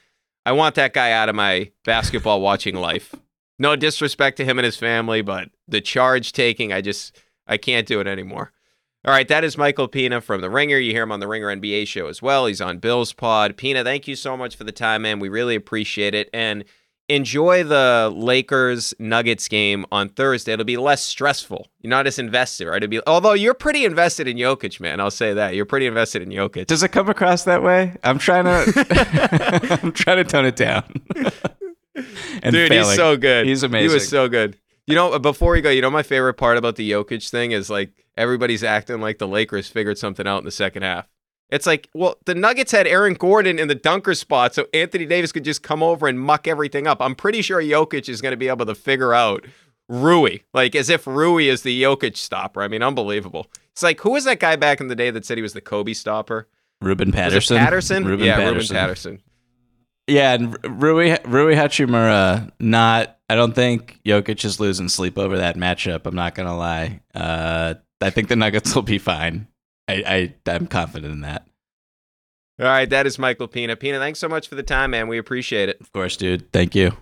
S1: I want that guy out of my basketball watching life. No disrespect to him and his family, but the charge taking, I just I can't do it anymore. All right, that is Michael Pina from The Ringer. You hear him on The Ringer NBA show as well. He's on Bill's Pod. Pina, thank you so much for the time, man. We really appreciate it. And enjoy the Lakers Nuggets game on Thursday. It'll be less stressful. You're not as invested, right? It'll be although you're pretty invested in Jokic, man. I'll say that. You're pretty invested in Jokic.
S2: Does it come across that way? I'm trying to. (laughs) I'm trying to tone it down. and
S1: Dude, he's so good.
S2: He's amazing.
S1: He was so good. You know, before we go, you know my favorite part about the Jokic thing is like everybody's acting like the Lakers figured something out in the second half. It's like, well, the Nuggets had Aaron Gordon in the dunker spot, so Anthony Davis could just come over and muck everything up. I'm pretty sure Jokic is going to be able to figure out Rui, like as if Rui is the Jokic stopper. I mean, unbelievable. It's like, who was that guy back in the day that said he was the Kobe stopper?
S2: Ruben Patterson.
S1: Patterson?
S2: Ruben
S1: yeah,
S2: Patterson.
S1: Ruben Patterson.
S2: Yeah, and Rui Rui Hachimura, not. I don't think Jokic is losing sleep over that matchup. I'm not gonna lie. Uh, I think the Nuggets will be fine. I, I I'm confident in that.
S1: All right, that is Michael Pina. Pina, thanks so much for the time, man. We appreciate it.
S2: Of course, dude. Thank you.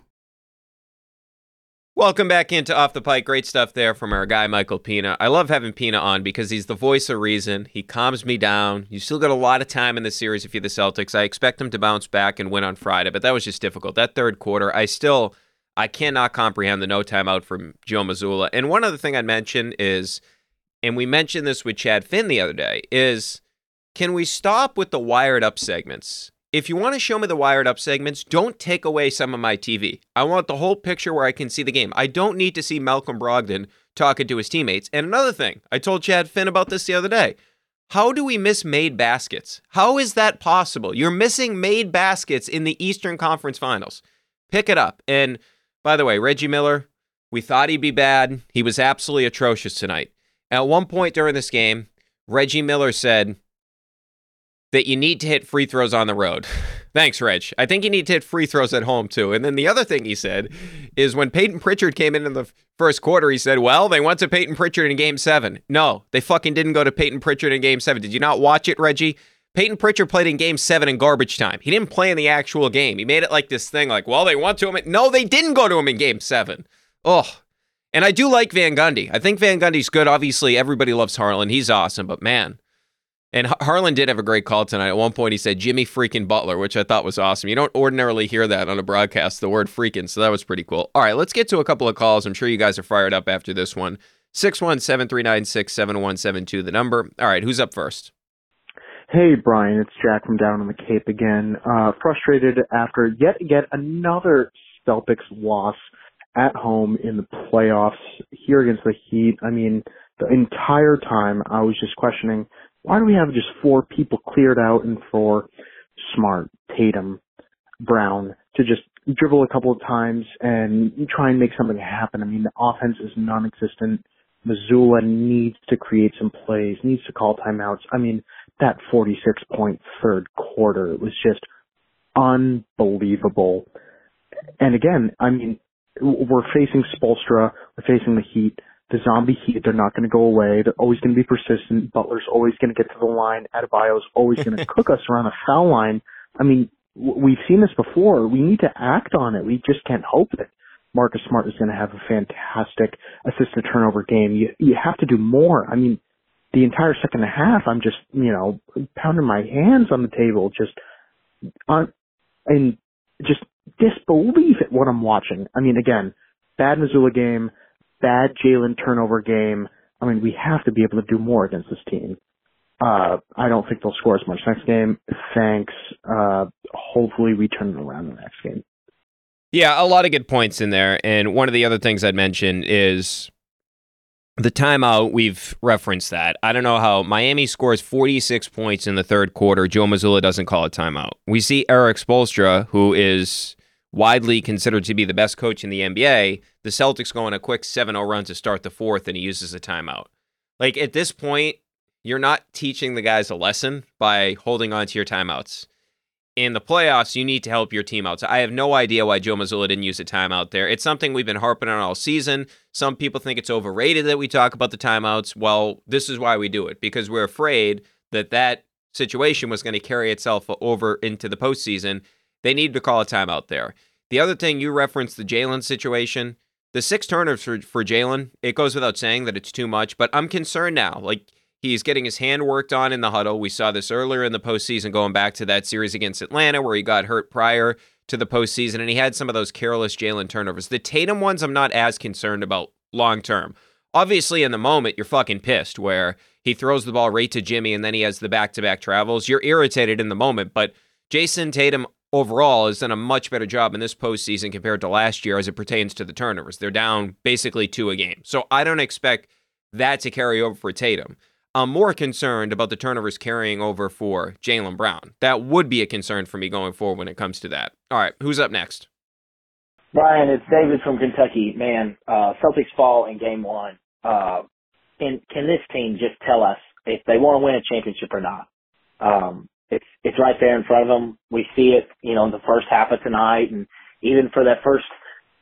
S1: Welcome back into Off the Pike. Great stuff there from our guy, Michael Pina. I love having Pina on because he's the voice of reason. He calms me down. You still got a lot of time in the series if you're the Celtics. I expect him to bounce back and win on Friday, but that was just difficult. That third quarter, I still, I cannot comprehend the no timeout from Joe Mazzulla. And one other thing I'd mention is, and we mentioned this with Chad Finn the other day, is can we stop with the wired up segments? If you want to show me the wired up segments, don't take away some of my TV. I want the whole picture where I can see the game. I don't need to see Malcolm Brogdon talking to his teammates. And another thing, I told Chad Finn about this the other day. How do we miss made baskets? How is that possible? You're missing made baskets in the Eastern Conference Finals. Pick it up. And by the way, Reggie Miller, we thought he'd be bad. He was absolutely atrocious tonight. At one point during this game, Reggie Miller said, that you need to hit free throws on the road. (laughs) Thanks, Reg. I think you need to hit free throws at home too. And then the other thing he said is when Payton Pritchard came in in the first quarter, he said, "Well, they went to Payton Pritchard in Game Seven. No, they fucking didn't go to Payton Pritchard in Game Seven. Did you not watch it, Reggie? Payton Pritchard played in Game Seven in garbage time. He didn't play in the actual game. He made it like this thing, like, well, they went to him. No, they didn't go to him in Game Seven. Oh, and I do like Van Gundy. I think Van Gundy's good. Obviously, everybody loves Harlan. He's awesome, but man." And Harlan did have a great call tonight. At one point, he said Jimmy freaking Butler, which I thought was awesome. You don't ordinarily hear that on a broadcast, the word freaking. So that was pretty cool. All right, let's get to a couple of calls. I'm sure you guys are fired up after this one. 617 396 7172, the number. All right, who's up first?
S3: Hey, Brian, it's Jack from down on the Cape again. Uh, frustrated after yet yet another Celtics loss at home in the playoffs here against the Heat. I mean, the entire time I was just questioning why do we have just four people cleared out and for Smart, Tatum, Brown to just dribble a couple of times and try and make something happen? I mean, the offense is non-existent. Mazzulla needs to create some plays, needs to call timeouts. I mean, that 46 point third quarter it was just unbelievable. And again, I mean, we're facing Spoelstra, we're facing the Heat the zombie heat. They're not going to go away. They're always going to be persistent. Butler's always going to get to the line. Adebayo's always going (laughs) to cook us around the foul line. I mean, we've seen this before. We need to act on it. We just can't hope that Marcus Smart is going to have a fantastic assist to turnover game. You you have to do more. I mean, the entire second half, I'm just you know pounding my hands on the table, just on and just disbelief at what I'm watching. I mean, again, bad Mazzulla game bad Jaylen turnover game. I mean, we have to be able to do more against this team. Uh, I don't think they'll score as much next game. Thanks. Uh, hopefully we turn it around in the next game.
S1: Yeah, a lot of good points in there. And one of the other things I'd mention is the timeout. We've referenced that. I don't know how Miami scores 46 points in the third quarter. Joe Mazzulla doesn't call a timeout. We see Erik Spoelstra, who is widely considered to be the best coach in the NBA, the Celtics go on a quick 7 0 run to start the fourth, and he uses a timeout. Like at this point, you're not teaching the guys a lesson by holding on to your timeouts. In the playoffs, you need to help your team out. So I have no idea why Joe Mazzulla didn't use a timeout there. It's something we've been harping on all season. Some people think it's overrated that we talk about the timeouts. Well, this is why we do it because we're afraid that that situation was going to carry itself over into the postseason they need to call a timeout there. The other thing you referenced the Jaylen situation. The six turnovers for, for Jaylen, it goes without saying that it's too much, but I'm concerned now. Like he's getting his hand worked on in the huddle. We saw this earlier in the postseason, going back to that series against Atlanta where he got hurt prior to the postseason, and he had some of those careless Jaylen turnovers. The Tatum ones, I'm not as concerned about long term. Obviously, in the moment, you're fucking pissed where he throws the ball right to Jimmy and then he has the back to back travels. You're irritated in the moment, but Jayson Tatum overall has done a much better job in this postseason compared to last year as it pertains to the turnovers. They're down basically two a game. So I don't expect that to carry over for Tatum. I'm more concerned about the turnovers carrying over for Jaylen Brown. That would be a concern for me going forward when it comes to that. All right, who's up next?
S4: Brian, it's David from Kentucky. Man, uh, Celtics fall in game one. Uh, can, can this team just tell us if they want to win a championship or not? Um, it's it's right there in front of them. We see it, you know, in the first half of tonight, and even for that first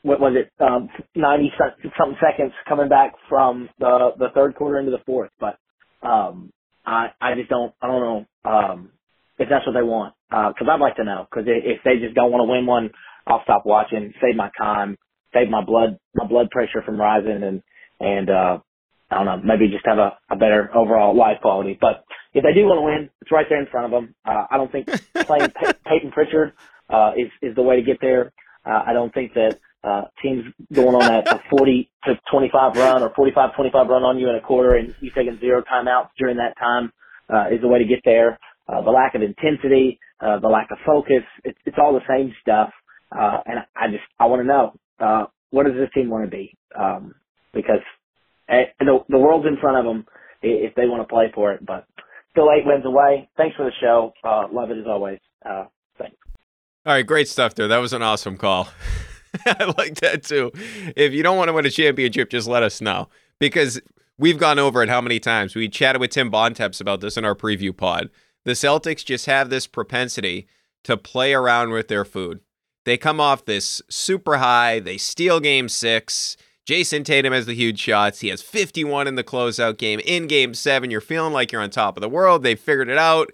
S4: what was it, um, ninety something seconds coming back from the the third quarter into the fourth. But um, I I just don't I don't know um, if that's what they want because uh, I'd like to know because if they just don't want to win one, I'll stop watching, save my time, save my blood my blood pressure from rising, and and uh, I don't know, maybe just have a, a better overall life quality. But if they do want to win, it's right there in front of them. Uh, I don't think playing (laughs) Pey- Payton Pritchard uh, is is the way to get there. Uh, I don't think that uh, teams going on a, a 40 to 25 run or 45-25 run on you in a quarter and you taking zero timeouts during that time uh, is the way to get there. Uh, the lack of intensity, uh, the lack of focus, it's, it's all the same stuff. Uh, and I just, I want to know, uh, what does this team want to be? Um, because uh, the, the world's in front of them if they want to play for it, but still eight wins away. Thanks for the show. Uh, love it as always. Uh, thanks.
S1: All right, great stuff there. That was an awesome call. (laughs) (laughs) I like that too. If you don't want to win a championship, just let us know because we've gone over it how many times. We chatted with Tim Bontemps about this in our preview pod. The Celtics just have this propensity to play around with their food. They come off this super high, they steal game six. Jayson Tatum has the huge shots. He has 51 in the closeout game. In game seven, you're feeling like you're on top of the world. They figured it out.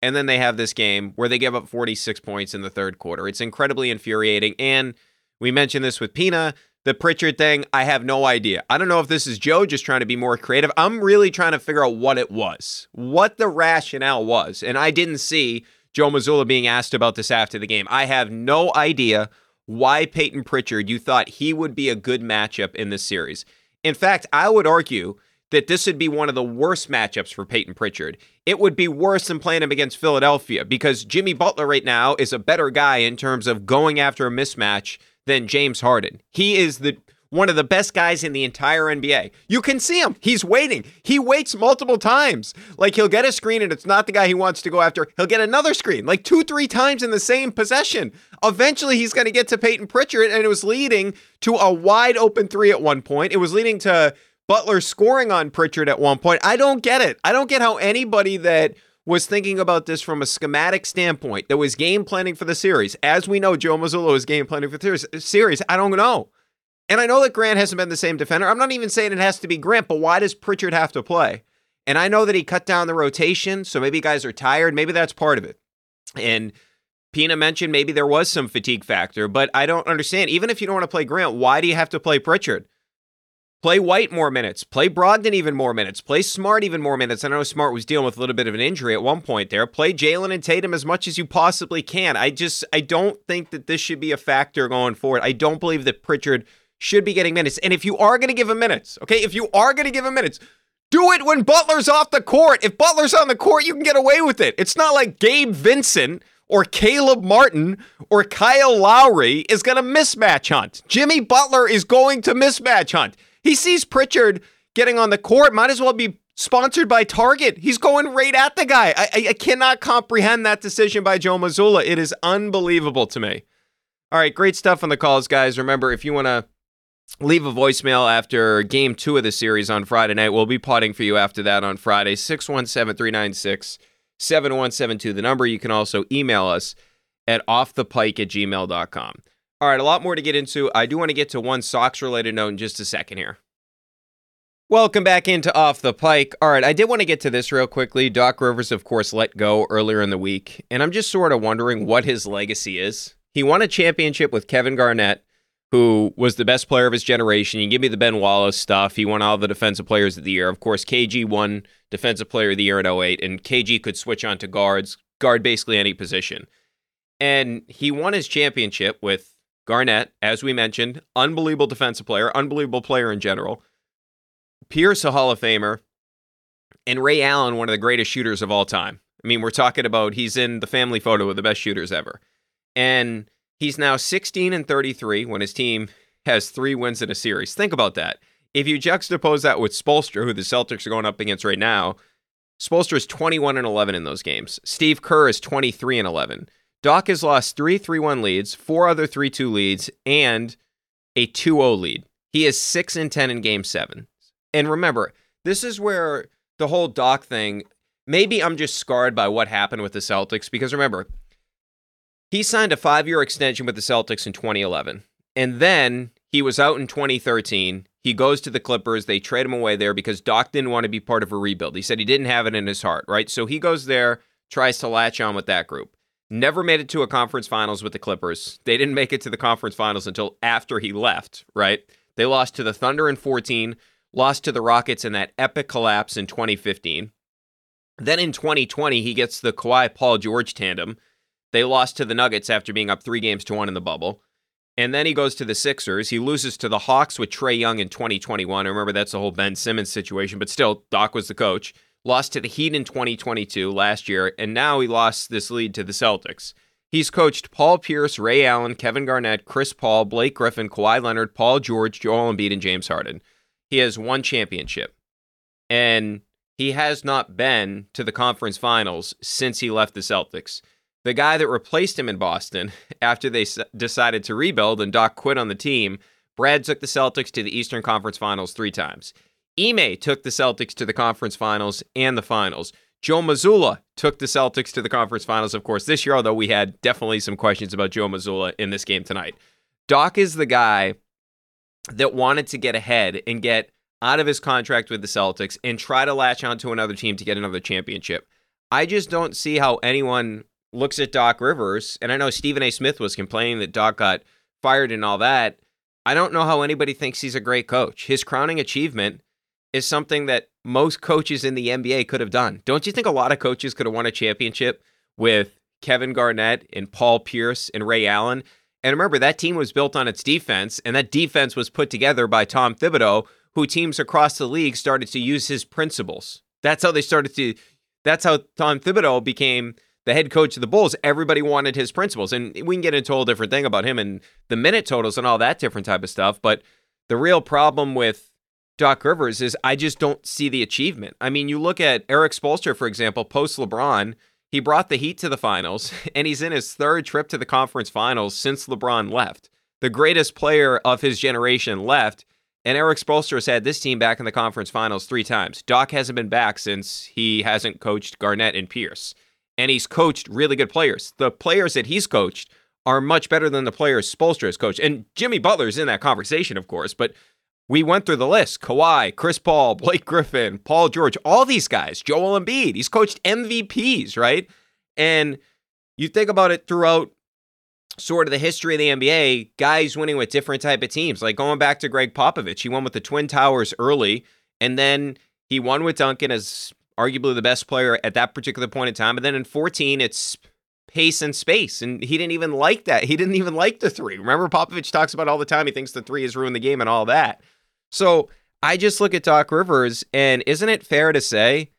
S1: And then they have this game where they give up 46 points in the third quarter. It's incredibly infuriating. And we mentioned this with Pina. The Pritchard thing, I have no idea. I don't know if this is Joe just trying to be more creative. I'm really trying to figure out what it was, what the rationale was. And I didn't see Joe Mazzulla being asked about this after the game. I have no idea why Payton Pritchard, you thought he would be a good matchup in this series. In fact, I would argue that this would be one of the worst matchups for Payton Pritchard. It would be worse than playing him against Philadelphia because Jimmy Butler right now is a better guy in terms of going after a mismatch than James Harden. He is the one of the best guys in the entire NBA. You can see him. He's waiting. He waits multiple times. Like he'll get a screen and it's not the guy he wants to go after. He'll get another screen, like two, three times in the same possession. Eventually, he's going to get to Payton Pritchard, and it was leading to a wide open three at one point. It was leading to Butler scoring on Pritchard at one point. I don't get it. I don't get how anybody that was thinking about this from a schematic standpoint, that was game planning for the series. As we know, Joe Mazzulla is game planning for the series. I don't know. And I know that Grant hasn't been the same defender. I'm not even saying it has to be Grant, but why does Pritchard have to play? And I know that he cut down the rotation, so maybe guys are tired. Maybe that's part of it. And Pina mentioned maybe there was some fatigue factor, but I don't understand. Even if you don't want to play Grant, why do you have to play Pritchard? Play White more minutes. Play Brogdon even more minutes. Play Smart even more minutes. I know Smart was dealing with a little bit of an injury at one point there. Play Jaylen and Tatum as much as you possibly can. I just I don't think that this should be a factor going forward. I don't believe that Pritchard should be getting minutes. And if you are going to give him minutes, okay, if you are going to give him minutes, do it when Butler's off the court. If Butler's on the court, you can get away with it. It's not like Gabe Vincent or Caleb Martin or Kyle Lowry is going to mismatch hunt. Jimmy Butler is going to mismatch hunt. He sees Pritchard getting on the court, might as well be sponsored by Target. He's going right at the guy. I, I, cannot comprehend that decision by Joe Mazzulla. It is unbelievable to me. All right, great stuff on the calls, guys. Remember, if you want to leave a voicemail after game two of the series on Friday night, we'll be potting for you after that on Friday, 617 396 7172. The number you can also email us at offthepike at gmail.com. All right, a lot more to get into. I do want to get to one Sox related note in just a second here. Welcome back into Off the Pike. All right, I did want to get to this real quickly. Doc Rivers, of course, let go earlier in the week, and I'm just sort of wondering what his legacy is. He won a championship with Kevin Garnett, who was the best player of his generation. You give me the Ben Wallace stuff. He won all the Defensive Players of the Year. Of course, KG won Defensive Player of the Year in 08, and KG could switch on to guards, guard basically any position. And he won his championship with Garnett, as we mentioned, unbelievable defensive player, unbelievable player in general. Pierce, a Hall of Famer, and Ray Allen, one of the greatest shooters of all time. I mean, we're talking about he's in the family photo of the best shooters ever. And he's now 16 and 33 when his team has three wins in a series. Think about that. If you juxtapose that with Spoelstra, who the Celtics are going up against right now, Spoelstra is 21 and 11 in those games. Steve Kerr is 23 and 11. Doc has lost three 3 1 leads, four other 3 2 leads, and a 2 0 lead. He is 6 and 10 in game seven. And remember, this is where the whole Doc thing, maybe I'm just scarred by what happened with the Celtics because remember, he signed a five year extension with the Celtics in 2011. And then he was out in 2013. He goes to the Clippers. They trade him away there because Doc didn't want to be part of a rebuild. He said he didn't have it in his heart, right? So he goes there, tries to latch on with that group. Never made it to a conference finals with the Clippers. They didn't make it to the conference finals until after he left, right? They lost to the Thunder in 14, lost to the Rockets in that epic collapse in 2015. Then in 2020, he gets the Kawhi Paul George tandem. They lost to the Nuggets after being up three games to one in the bubble. And then he goes to the Sixers. He loses to the Hawks with Trae Young in 2021. I remember that's the whole Ben Simmons situation, but still, Doc was the coach. Lost to the Heat in 2022 last year, and now he lost this lead to the Celtics. He's coached Paul Pierce, Ray Allen, Kevin Garnett, Chris Paul, Blake Griffin, Kawhi Leonard, Paul George, Joel Embiid, and James Harden. He has one championship. And he has not been to the conference finals since he left the Celtics the guy that replaced him in Boston (laughs) after they decided to rebuild and Doc quit on the team, Brad took the Celtics to the Eastern Conference Finals three times. Ime took the Celtics to the conference finals and the finals. Joe Mazzulla took the Celtics to the conference finals, of course, this year, although we had definitely some questions about Joe Mazzulla in this game tonight. Doc is the guy that wanted to get ahead and get out of his contract with the Celtics and try to latch onto another team to get another championship. I just don't see how anyone looks at Doc Rivers, and I know Stephen A. Smith was complaining that Doc got fired and all that. I don't know how anybody thinks he's a great coach. His crowning achievement is something that most coaches in the NBA could have done. Don't you think a lot of coaches could have won a championship with Kevin Garnett and Paul Pierce and Ray Allen? And remember, that team was built on its defense, and that defense was put together by Tom Thibodeau, who teams across the league started to use his principles. That's how they started to, that's how Tom Thibodeau became the head coach of the Bulls, everybody wanted his principles. And we can get into a whole different thing about him and the minute totals and all that different type of stuff. But the real problem with Doc Rivers is I just don't see the achievement. I mean, you look at Erik Spoelstra, for example, post LeBron, he brought the Heat to the finals, (laughs) and he's in his third trip to the conference finals since LeBron left. The greatest player of his generation left, and Erik Spoelstra has had this team back in the conference finals three times. Doc hasn't been back since he hasn't coached Garnett and Pierce and he's coached really good players. The players that he's coached are much better than the players Spoelstra has coached. And Jimmy Butler's in that conversation, of course, but we went through the list. Kawhi, Chris Paul, Blake Griffin, Paul George, all these guys, Joel Embiid. He's coached MVPs, right? And you think about it throughout sort of the history of the NBA, guys winning with different type of teams. Like going back to Gregg Popovich, he won with the Twin Towers early, and then he won with Duncan as arguably the best player at that particular point in time. And then in 14, it's pace and space. And he didn't even like that. He didn't even like the three. Remember, Popovich talks about all the time. He thinks the three has ruined the game and all that. So I just look at Doc Rivers, and isn't it fair to say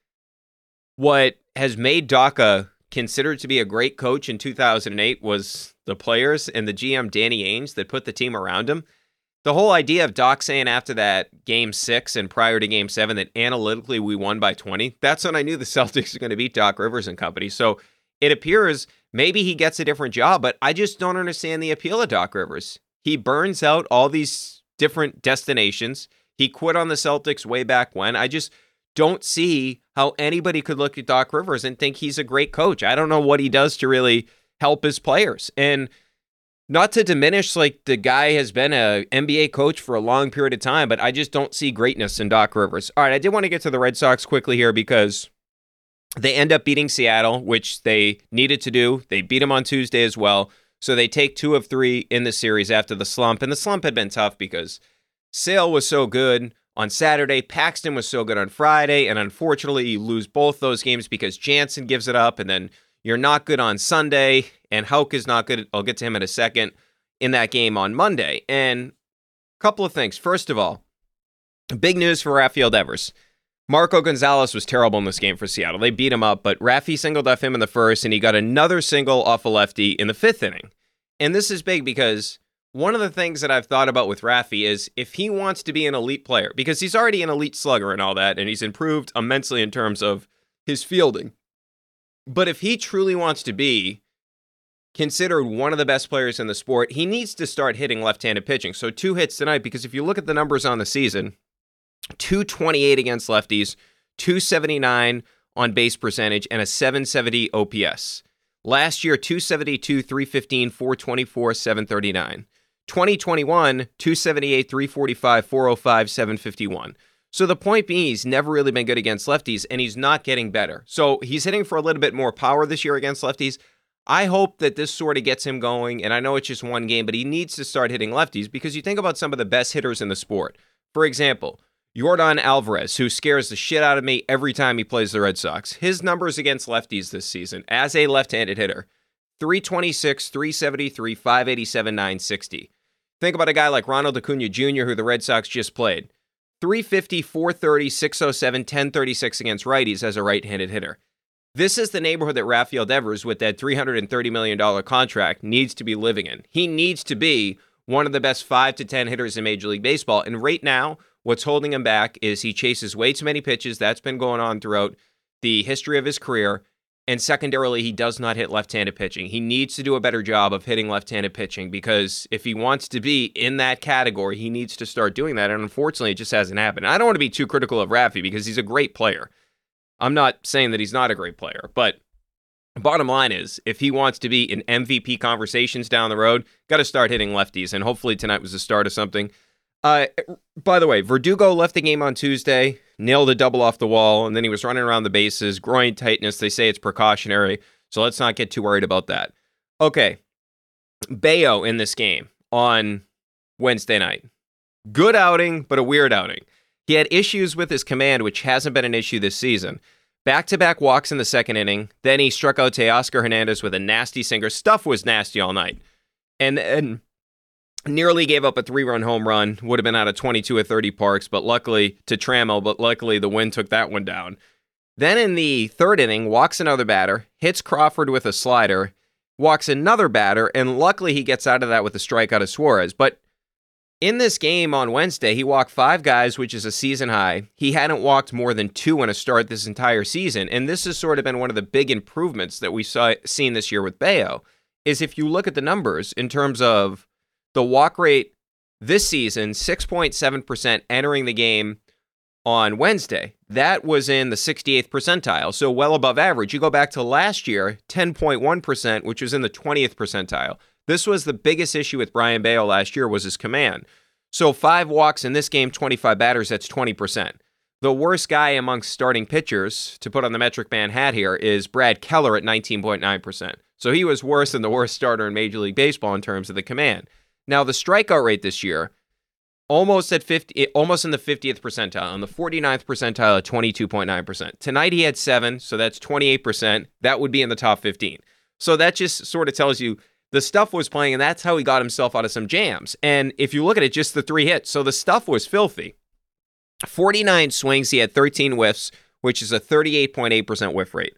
S1: what has made Doca considered to be a great coach in 2008 was the players and the GM Danny Ainge that put the team around him? the whole idea of Doc saying after that game six and prior to game seven that analytically we won by 20, that's when I knew the (laughs) Celtics are going to beat Doc Rivers and company. So it appears maybe he gets a different job, but I just don't understand the appeal of Doc Rivers. He burns out all these different destinations. He quit on the Celtics way back when. I just don't see how anybody could look at Doc Rivers and think he's a great coach. I don't know what he does to really help his players. And not to diminish like the guy has been a NBA coach for a long period of time, but I just don't see greatness in Doc Rivers. All right, I did want to get to the Red Sox quickly here because they end up beating Seattle, which they needed to do. They beat them on Tuesday as well. So they take two of three in the series after the slump. And the slump had been tough because Sale was so good on Saturday, Paxton was so good on Friday, and unfortunately, you lose both those games because Jansen gives it up, and then you're not good on Sunday, and Houck is not good. I'll get to him in a second in that game on Monday. And a couple of things. First of all, big news for Rafael Devers. Marco Gonzalez was terrible in this game for Seattle. They beat him up, but Rafi singled off him in the first, and he got another single off a lefty in the fifth inning. and this is big because one of the things that I've thought about with Rafi is if he wants to be an elite player, because he's already an elite slugger and all that, and he's improved immensely in terms of his fielding. But if he truly wants to be considered one of the best players in the sport, he needs to start hitting left handed pitching. So, two hits tonight, because if you look at the numbers on the season, 228 against lefties, 279 on base percentage, and a 770 OPS. Last year, 272, 315, 424, 739. 2021, 278, 345, 405, 751. So the point being, he's never really been good against lefties, and he's not getting better. So he's hitting for a little bit more power this year against lefties. I hope that this sort of gets him going, and I know it's just one game, but he needs to start hitting lefties because you think about some of the best hitters in the sport. For example, Yordan Alvarez, who scares the shit out of me every time he plays the Red Sox. His numbers against lefties this season as a left handed hitter 326, 373, 587, 960. Think about a guy like Ronald Acuna Jr., who the Red Sox just played. 350, 430, 607, 1036 against righties as a right handed hitter. This is the neighborhood that Rafael Devers, with that $330 million contract, needs to be living in. He needs to be one of the best five to 10 hitters in Major League Baseball. And right now, what's holding him back is he chases way too many pitches. That's been going on throughout the history of his career. And secondarily, he does not hit left handed pitching. He needs to do a better job of hitting left handed pitching because if he wants to be in that category, he needs to start doing that. And unfortunately, it just hasn't happened. I don't want to be too critical of Rafi because he's a great player. I'm not saying that he's not a great player, but bottom line is if he wants to be in MVP conversations down the road, got to start hitting lefties. And hopefully, tonight was the start of something. Uh, by the way, Verdugo left the game on Tuesday, nailed a double off the wall, and then he was running around the bases, groin tightness. They say it's precautionary, so let's not get too worried about that. Okay, Bello in this game on Wednesday night. Good outing, but a weird outing. He had issues with his command, which hasn't been an issue this season. Back to back walks in the second inning. Then he struck out Teoscar Hernandez with a nasty sinker. Stuff was nasty all night. And, and nearly gave up a three run home run. Would have been out of 22 or 30 parks, but luckily to Trammell, but luckily the wind took that one down. Then in the third inning, walks another batter, hits Crawford with a slider, walks another batter, and luckily he gets out of that with a strikeout of Suarez. But in this game on Wednesday, he walked five guys, which is a season high. He hadn't walked more than two in a start this entire season. And this has sort of been one of the big improvements that we saw seen this year with Bello. Is if you look at the numbers in terms of the walk rate this season, 6.7% entering the game on Wednesday. That was in the 68th percentile, so well above average. You go back to last year, 10.1%, which was in the 20th percentile. This was the biggest issue with Brayan Bello last year was his command. So five walks in this game, 25 batters, that's 20%. The worst guy amongst starting pitchers to put on the metric man hat here is Brad Keller at 19.9%. So he was worse than the worst starter in Major League Baseball in terms of the command. Now the strikeout rate this year, almost at 50, eh, almost in the 50th percentile, on the 49th percentile at 22.9%. Tonight he had seven, so that's 28%. That would be in the top 15. So that just sort of tells you the stuff was playing, and that's how he got himself out of some jams. And if you look at it, just the three hits, so the stuff was filthy. 49 swings, he had 13 whiffs, which is a 38.8% whiff rate.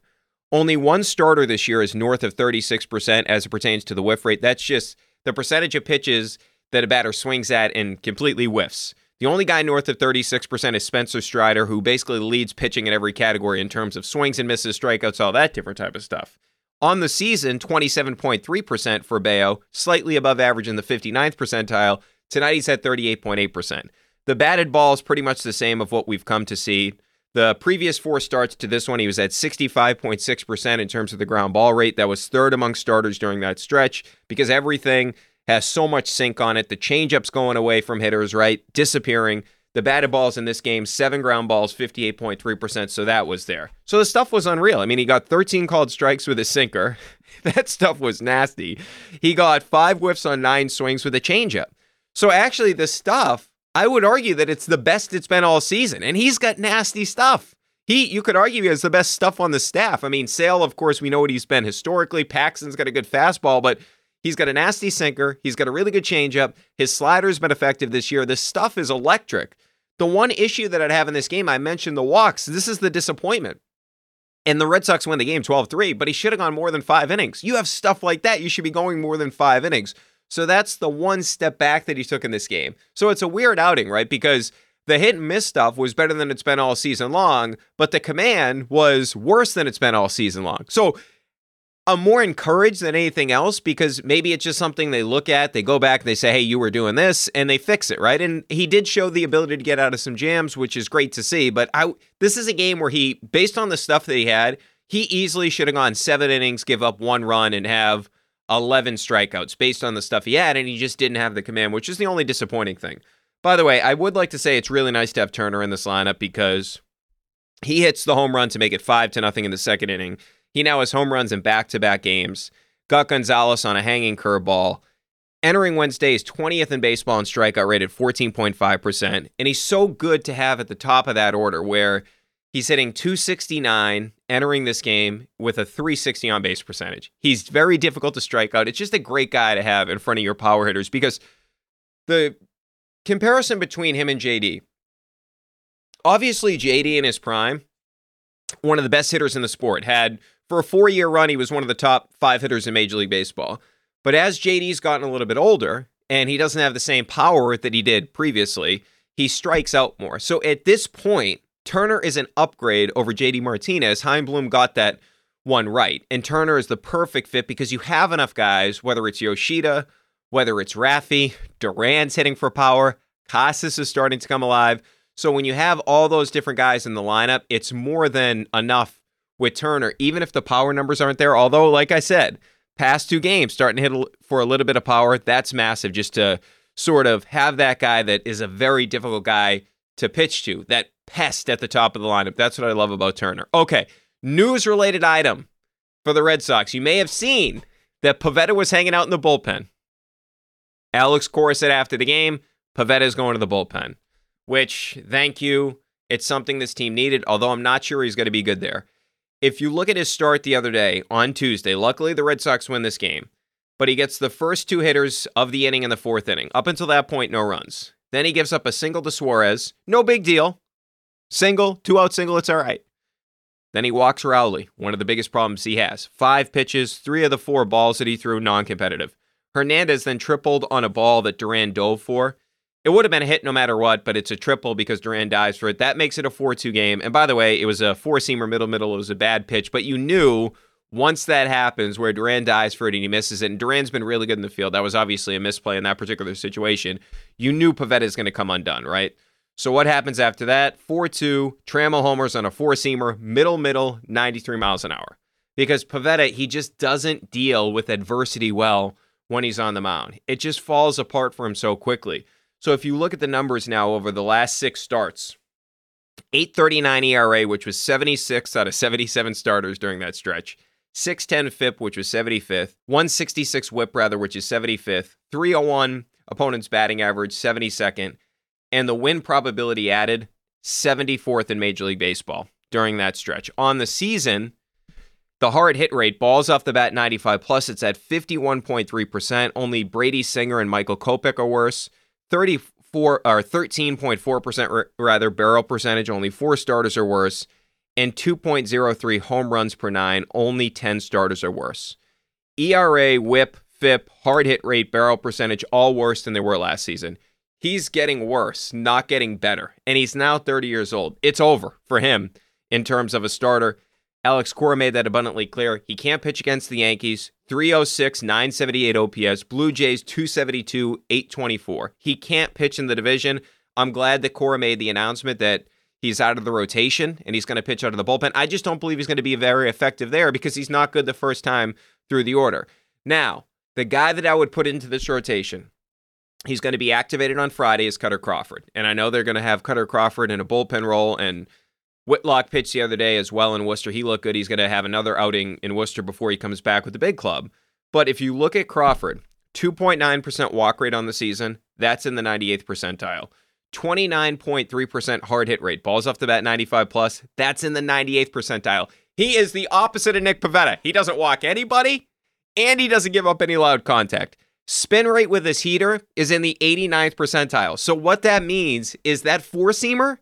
S1: Only one starter this year is north of 36% as it pertains to the whiff rate. That's just the percentage of pitches that a batter swings at and completely whiffs. The only guy north of 36% is Spencer Strider, who basically leads pitching in every category in terms of swings and misses, strikeouts, all that different type of stuff. On the season, 27.3% for Bello, slightly above average in the 59th percentile. Tonight he's at 38.8%. The batted ball is pretty much the same of what we've come to see. The previous four starts to this one, he was at 65.6% in terms of the ground ball rate. That was third among starters during that stretch because everything has so much sink on it. The changeup's going away from hitters, right? Disappearing. The batted balls in this game, seven ground balls, 58.3%. So that was there. So the stuff was unreal. I mean, he got 13 called strikes with a sinker. (laughs) that stuff was nasty. He got five whiffs on nine swings with a changeup. So actually, the stuff I would argue that it's the best it's been all season, and he's got nasty stuff. He, you could argue, he has the best stuff on the staff. I mean, Sale, of course, we know what he's been historically. Paxton's got a good fastball, but he's got a nasty sinker. He's got a really good changeup. His slider's been effective this year. This stuff is electric. The one issue that I'd have in this game, I mentioned the walks. This is the disappointment. and the Red Sox win the game 12 3, but he should have gone more than five innings. You have stuff like that. You should be going more than five innings. So that's the one step back that he took in this game. So it's a weird outing, right? Because the hit and miss stuff was better than it's been all season long, but the command was worse than it's been all season long. So I'm more encouraged than anything else because maybe it's just something they look at, they go back, they say, hey, you were doing this, and they fix it, right? And he did show the ability to get out of some jams, which is great to see. But I, this is a game where he, based on the stuff that he had, he easily should have gone seven innings, give up one run, and have 11 strikeouts based on the stuff he had, and he just didn't have the command, which is the only disappointing thing. By the way, I would like to say it's really nice to have Turner in this lineup because he hits the home run to make it five to nothing in the second inning. He now has home runs in back to back games. Got Gonzales on a hanging curveball. Entering Wednesday is 20th in baseball and strikeout rate at 14.5%. And he's so good to have at the top of that order where he's hitting 269 entering this game with a 360 on base percentage. He's very difficult to strike out. It's just a great guy to have in front of your power hitters because the comparison between him and JD obviously, JD in his prime, one of the best hitters in the sport, had for a four year run, he was one of the top five hitters in Major League Baseball. But as JD's gotten a little bit older and he doesn't have the same power that he did previously, he strikes out more. So at this point, Turner is an upgrade over JD Martinez. Chaim Bloom got that one right. And Turner is the perfect fit because you have enough guys, whether it's Yoshida, whether it's Raffy, Duran's hitting for power, Casas is starting to come alive. So when you have all those different guys in the lineup, it's more than enough with Turner, even if the power numbers aren't there. Although, like I said, past two games starting to hit for a little bit of power, that's massive just to sort of have that guy that is a very difficult guy to pitch to, that pest at the top of the lineup. That's what I love about Turner. Okay, news related item for the Red Sox. You may have seen that Pivetta was hanging out in the bullpen. Alex Cora said after the game, Pivetta is going to the bullpen, which, thank you. It's something this team needed, although I'm not sure he's going to be good there. If you look at his start the other day on Tuesday, luckily the Red Sox win this game, but he gets the first two hitters of the inning in the fourth inning. Up until that point, no runs. Then he gives up a single to Suarez. No big deal. Single, two out single, it's all right. Then he walks Raleigh, one of the biggest problems he has. Five pitches, three of the four balls that he threw non competitive. Hernandez then tripled on a ball that Duran dove for. It would have been a hit no matter what, but it's a triple because Duran dives for it. That makes it a 4 2 game. And by the way, it was a four seamer middle middle. It was a bad pitch, but you knew once that happens where Duran dies for it and he misses it, and Duran's been really good in the field. That was obviously a misplay in that particular situation. You knew Pivetta is going to come undone, right? So what happens after that? 4 2, Trammell homers on a four seamer, middle, middle, 93 miles an hour. Because Pivetta, he just doesn't deal with adversity well when he's on the mound. It just falls apart for him so quickly. So if you look at the numbers now over the last six starts, 839 ERA, which was 76 out of 77 starters during that stretch. 610 FIP, which was 75th. 166 whip, rather, which is 75th. 301 opponent's batting average, 72nd. And the win probability added, 74th in Major League Baseball during that stretch. On the season, the hard hit rate, balls off the bat 95 plus, it's at 51.3%. Only Brady Singer and Michael Kopech are worse. 34 or 13.4% rather barrel percentage, only four starters are worse, and 2.03 home runs per nine, only 10 starters are worse. ERA, whip, FIP, hard hit rate, barrel percentage, all worse than they were last season. He's getting worse, not getting better. And he's now 30 years old. It's over for him in terms of a starter. Alex Cora made that abundantly clear. He can't pitch against the Yankees. 306, 978 OPS. Blue Jays 272, 824. He can't pitch in the division. I'm glad that Cora made the announcement that he's out of the rotation and he's going to pitch out of the bullpen. I just don't believe he's going to be very effective there because he's not good the first time through the order. Now, the guy that I would put into this rotation, he's going to be activated on Friday is Kutter Crawford. And I know they're going to have Kutter Crawford in a bullpen role and Whitlock pitched the other day as well in Worcester. He looked good. He's going to have another outing in Worcester before he comes back with the big club. But if you look at Crawford, 2.9% walk rate on the season, that's in the 98th percentile. 29.3% hard hit rate, balls off the bat 95 plus, that's in the 98th percentile. He is the opposite of Nick Pivetta. He doesn't walk anybody and he doesn't give up any loud contact. Spin rate with his heater is in the 89th percentile. So what that means is that four seamer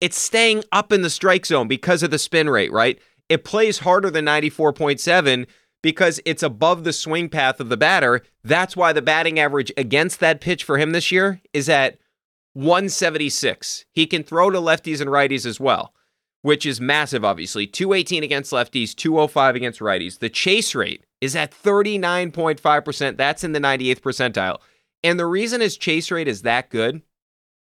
S1: it's staying up in the strike zone because of the spin rate, right? it plays harder than 94.7 because it's above the swing path of the batter. That's why the batting average against that pitch for him this year is at 176. He can throw to lefties and righties as well, which is massive, obviously. 218 against lefties, 205 against righties. The chase rate is at 39.5%. That's in the 98th percentile. And the reason his chase rate is that good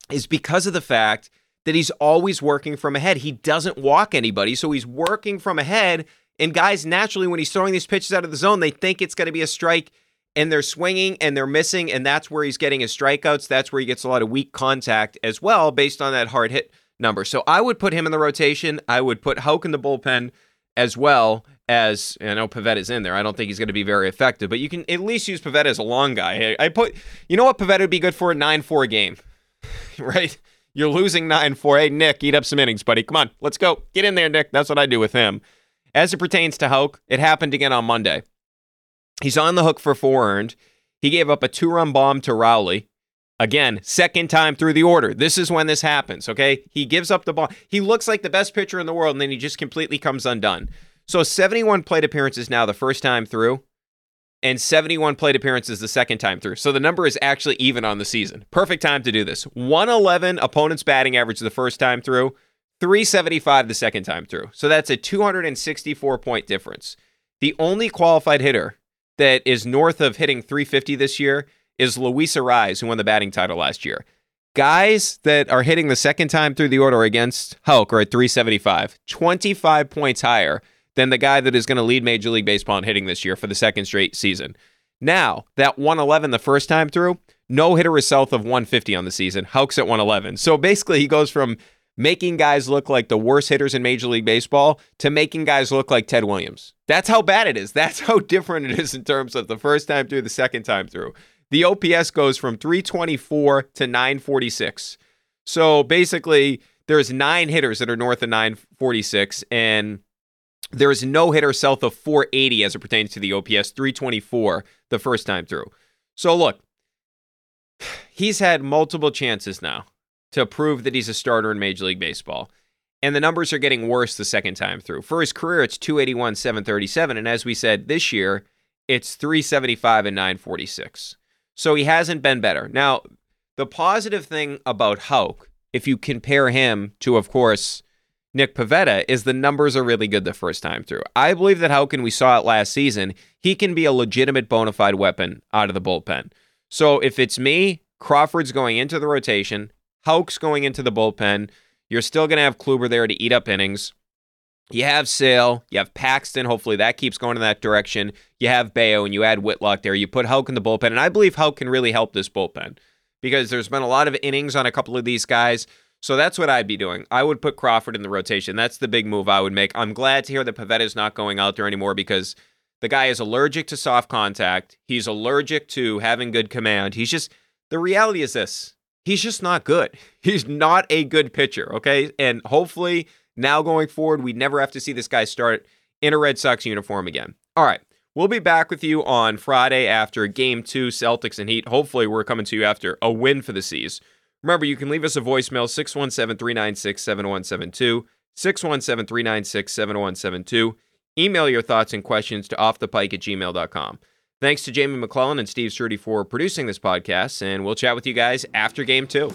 S1: is because of the fact that he's always working from ahead. He doesn't walk anybody, so he's working from ahead. And guys, naturally, when he's throwing these pitches out of the zone, they think it's going to be a strike and they're swinging and they're missing. And that's where he's getting his strikeouts. That's where he gets a lot of weak contact as well, based on that hard hit number. So I would put him in the rotation. I would put Houck in the bullpen as well as I know Pivetta is in there. I don't think he's going to be very effective, but you can at least use Pivetta as a long guy. I put, you know what Pivetta would be good for a 9 4 game, (laughs) right? You're losing 9 4. Hey, Nick, eat up some innings, buddy. Come on, let's go. Get in there, Nick. That's what I do with him. As it pertains to Houck, it happened again on Monday. He's on the hook for four earned. He gave up a two run bomb to Raleigh. Again, second time through the order. This is when this happens, okay? He gives up the ball. He looks like the best pitcher in the world, and then he just completely comes undone. So 71 plate appearances now the first time through, and 71 plate appearances the second time through. So the number is actually even on the season. Perfect time to do this. 111 opponent's batting average the first time through, 375 the second time through. So that's a 264 point difference. The only qualified hitter that is north of hitting 350 this year is Luis Arraez, who won the batting title last year. Guys that are hitting the second time through the order against Houck are at 375, 25 points higher than the guy that is going to lead Major League Baseball in hitting this year for the second straight season. Now, that 111 the first time through, no hitter is south of 150 on the season. Houck's at 111. So basically, he goes from making guys look like the worst hitters in Major League Baseball to making guys look like Ted Williams. That's how bad it is. That's how (laughs) different it is in terms of the first time through, the second time through. The OPS goes from 324 to 946. So basically, there's nine hitters that are north of 946, and there is no hitter south of 480 as it pertains to the OPS, 324 the first time through. So look, (sighs) he's had multiple chances now to prove that he's a starter in Major League Baseball. And the numbers are getting worse the second time through. For his career, it's 281, 737. And as we said, this year, it's 375 and 946. So he hasn't been better. Now, the positive thing about Houck, if you compare him to, of course, Nick Pivetta, is the numbers are really good the first time through. I believe that Houck, and we saw it last season, he can be a legitimate bona fide weapon out of the bullpen. So if it's me, Crawford's going into the rotation, Houck's going into the bullpen. You're still going to have Kluber there to eat up innings. You have Sale, you have Paxton. Hopefully that keeps going in that direction. You have Bello, and you add Whitlock there. You put Houck in the bullpen, and I believe Houck can really help this bullpen because there's been a lot of innings on a couple of these guys. So that's what I'd be doing. I would put Crawford in the rotation. That's the big move I would make. I'm glad to hear that Pivetta's not going out there anymore because the guy is allergic to soft contact. He's allergic to having good command. He's just the reality is this. He's just not good. He's not a good pitcher, okay? And hopefully now going forward, we never have to see this guy start in a Red Sox uniform again. All right. We'll be back with you on Friday after game two, Celtics and Heat. Hopefully, we're coming to you after a win for the C's. Remember, you can leave us a voicemail 617 396 7172. 617 396 7172. Email your thoughts and questions to offthepike at gmail.com. Thanks to Jamie McClellan and Steve Ceruti for producing this podcast, and we'll chat with you guys after game two.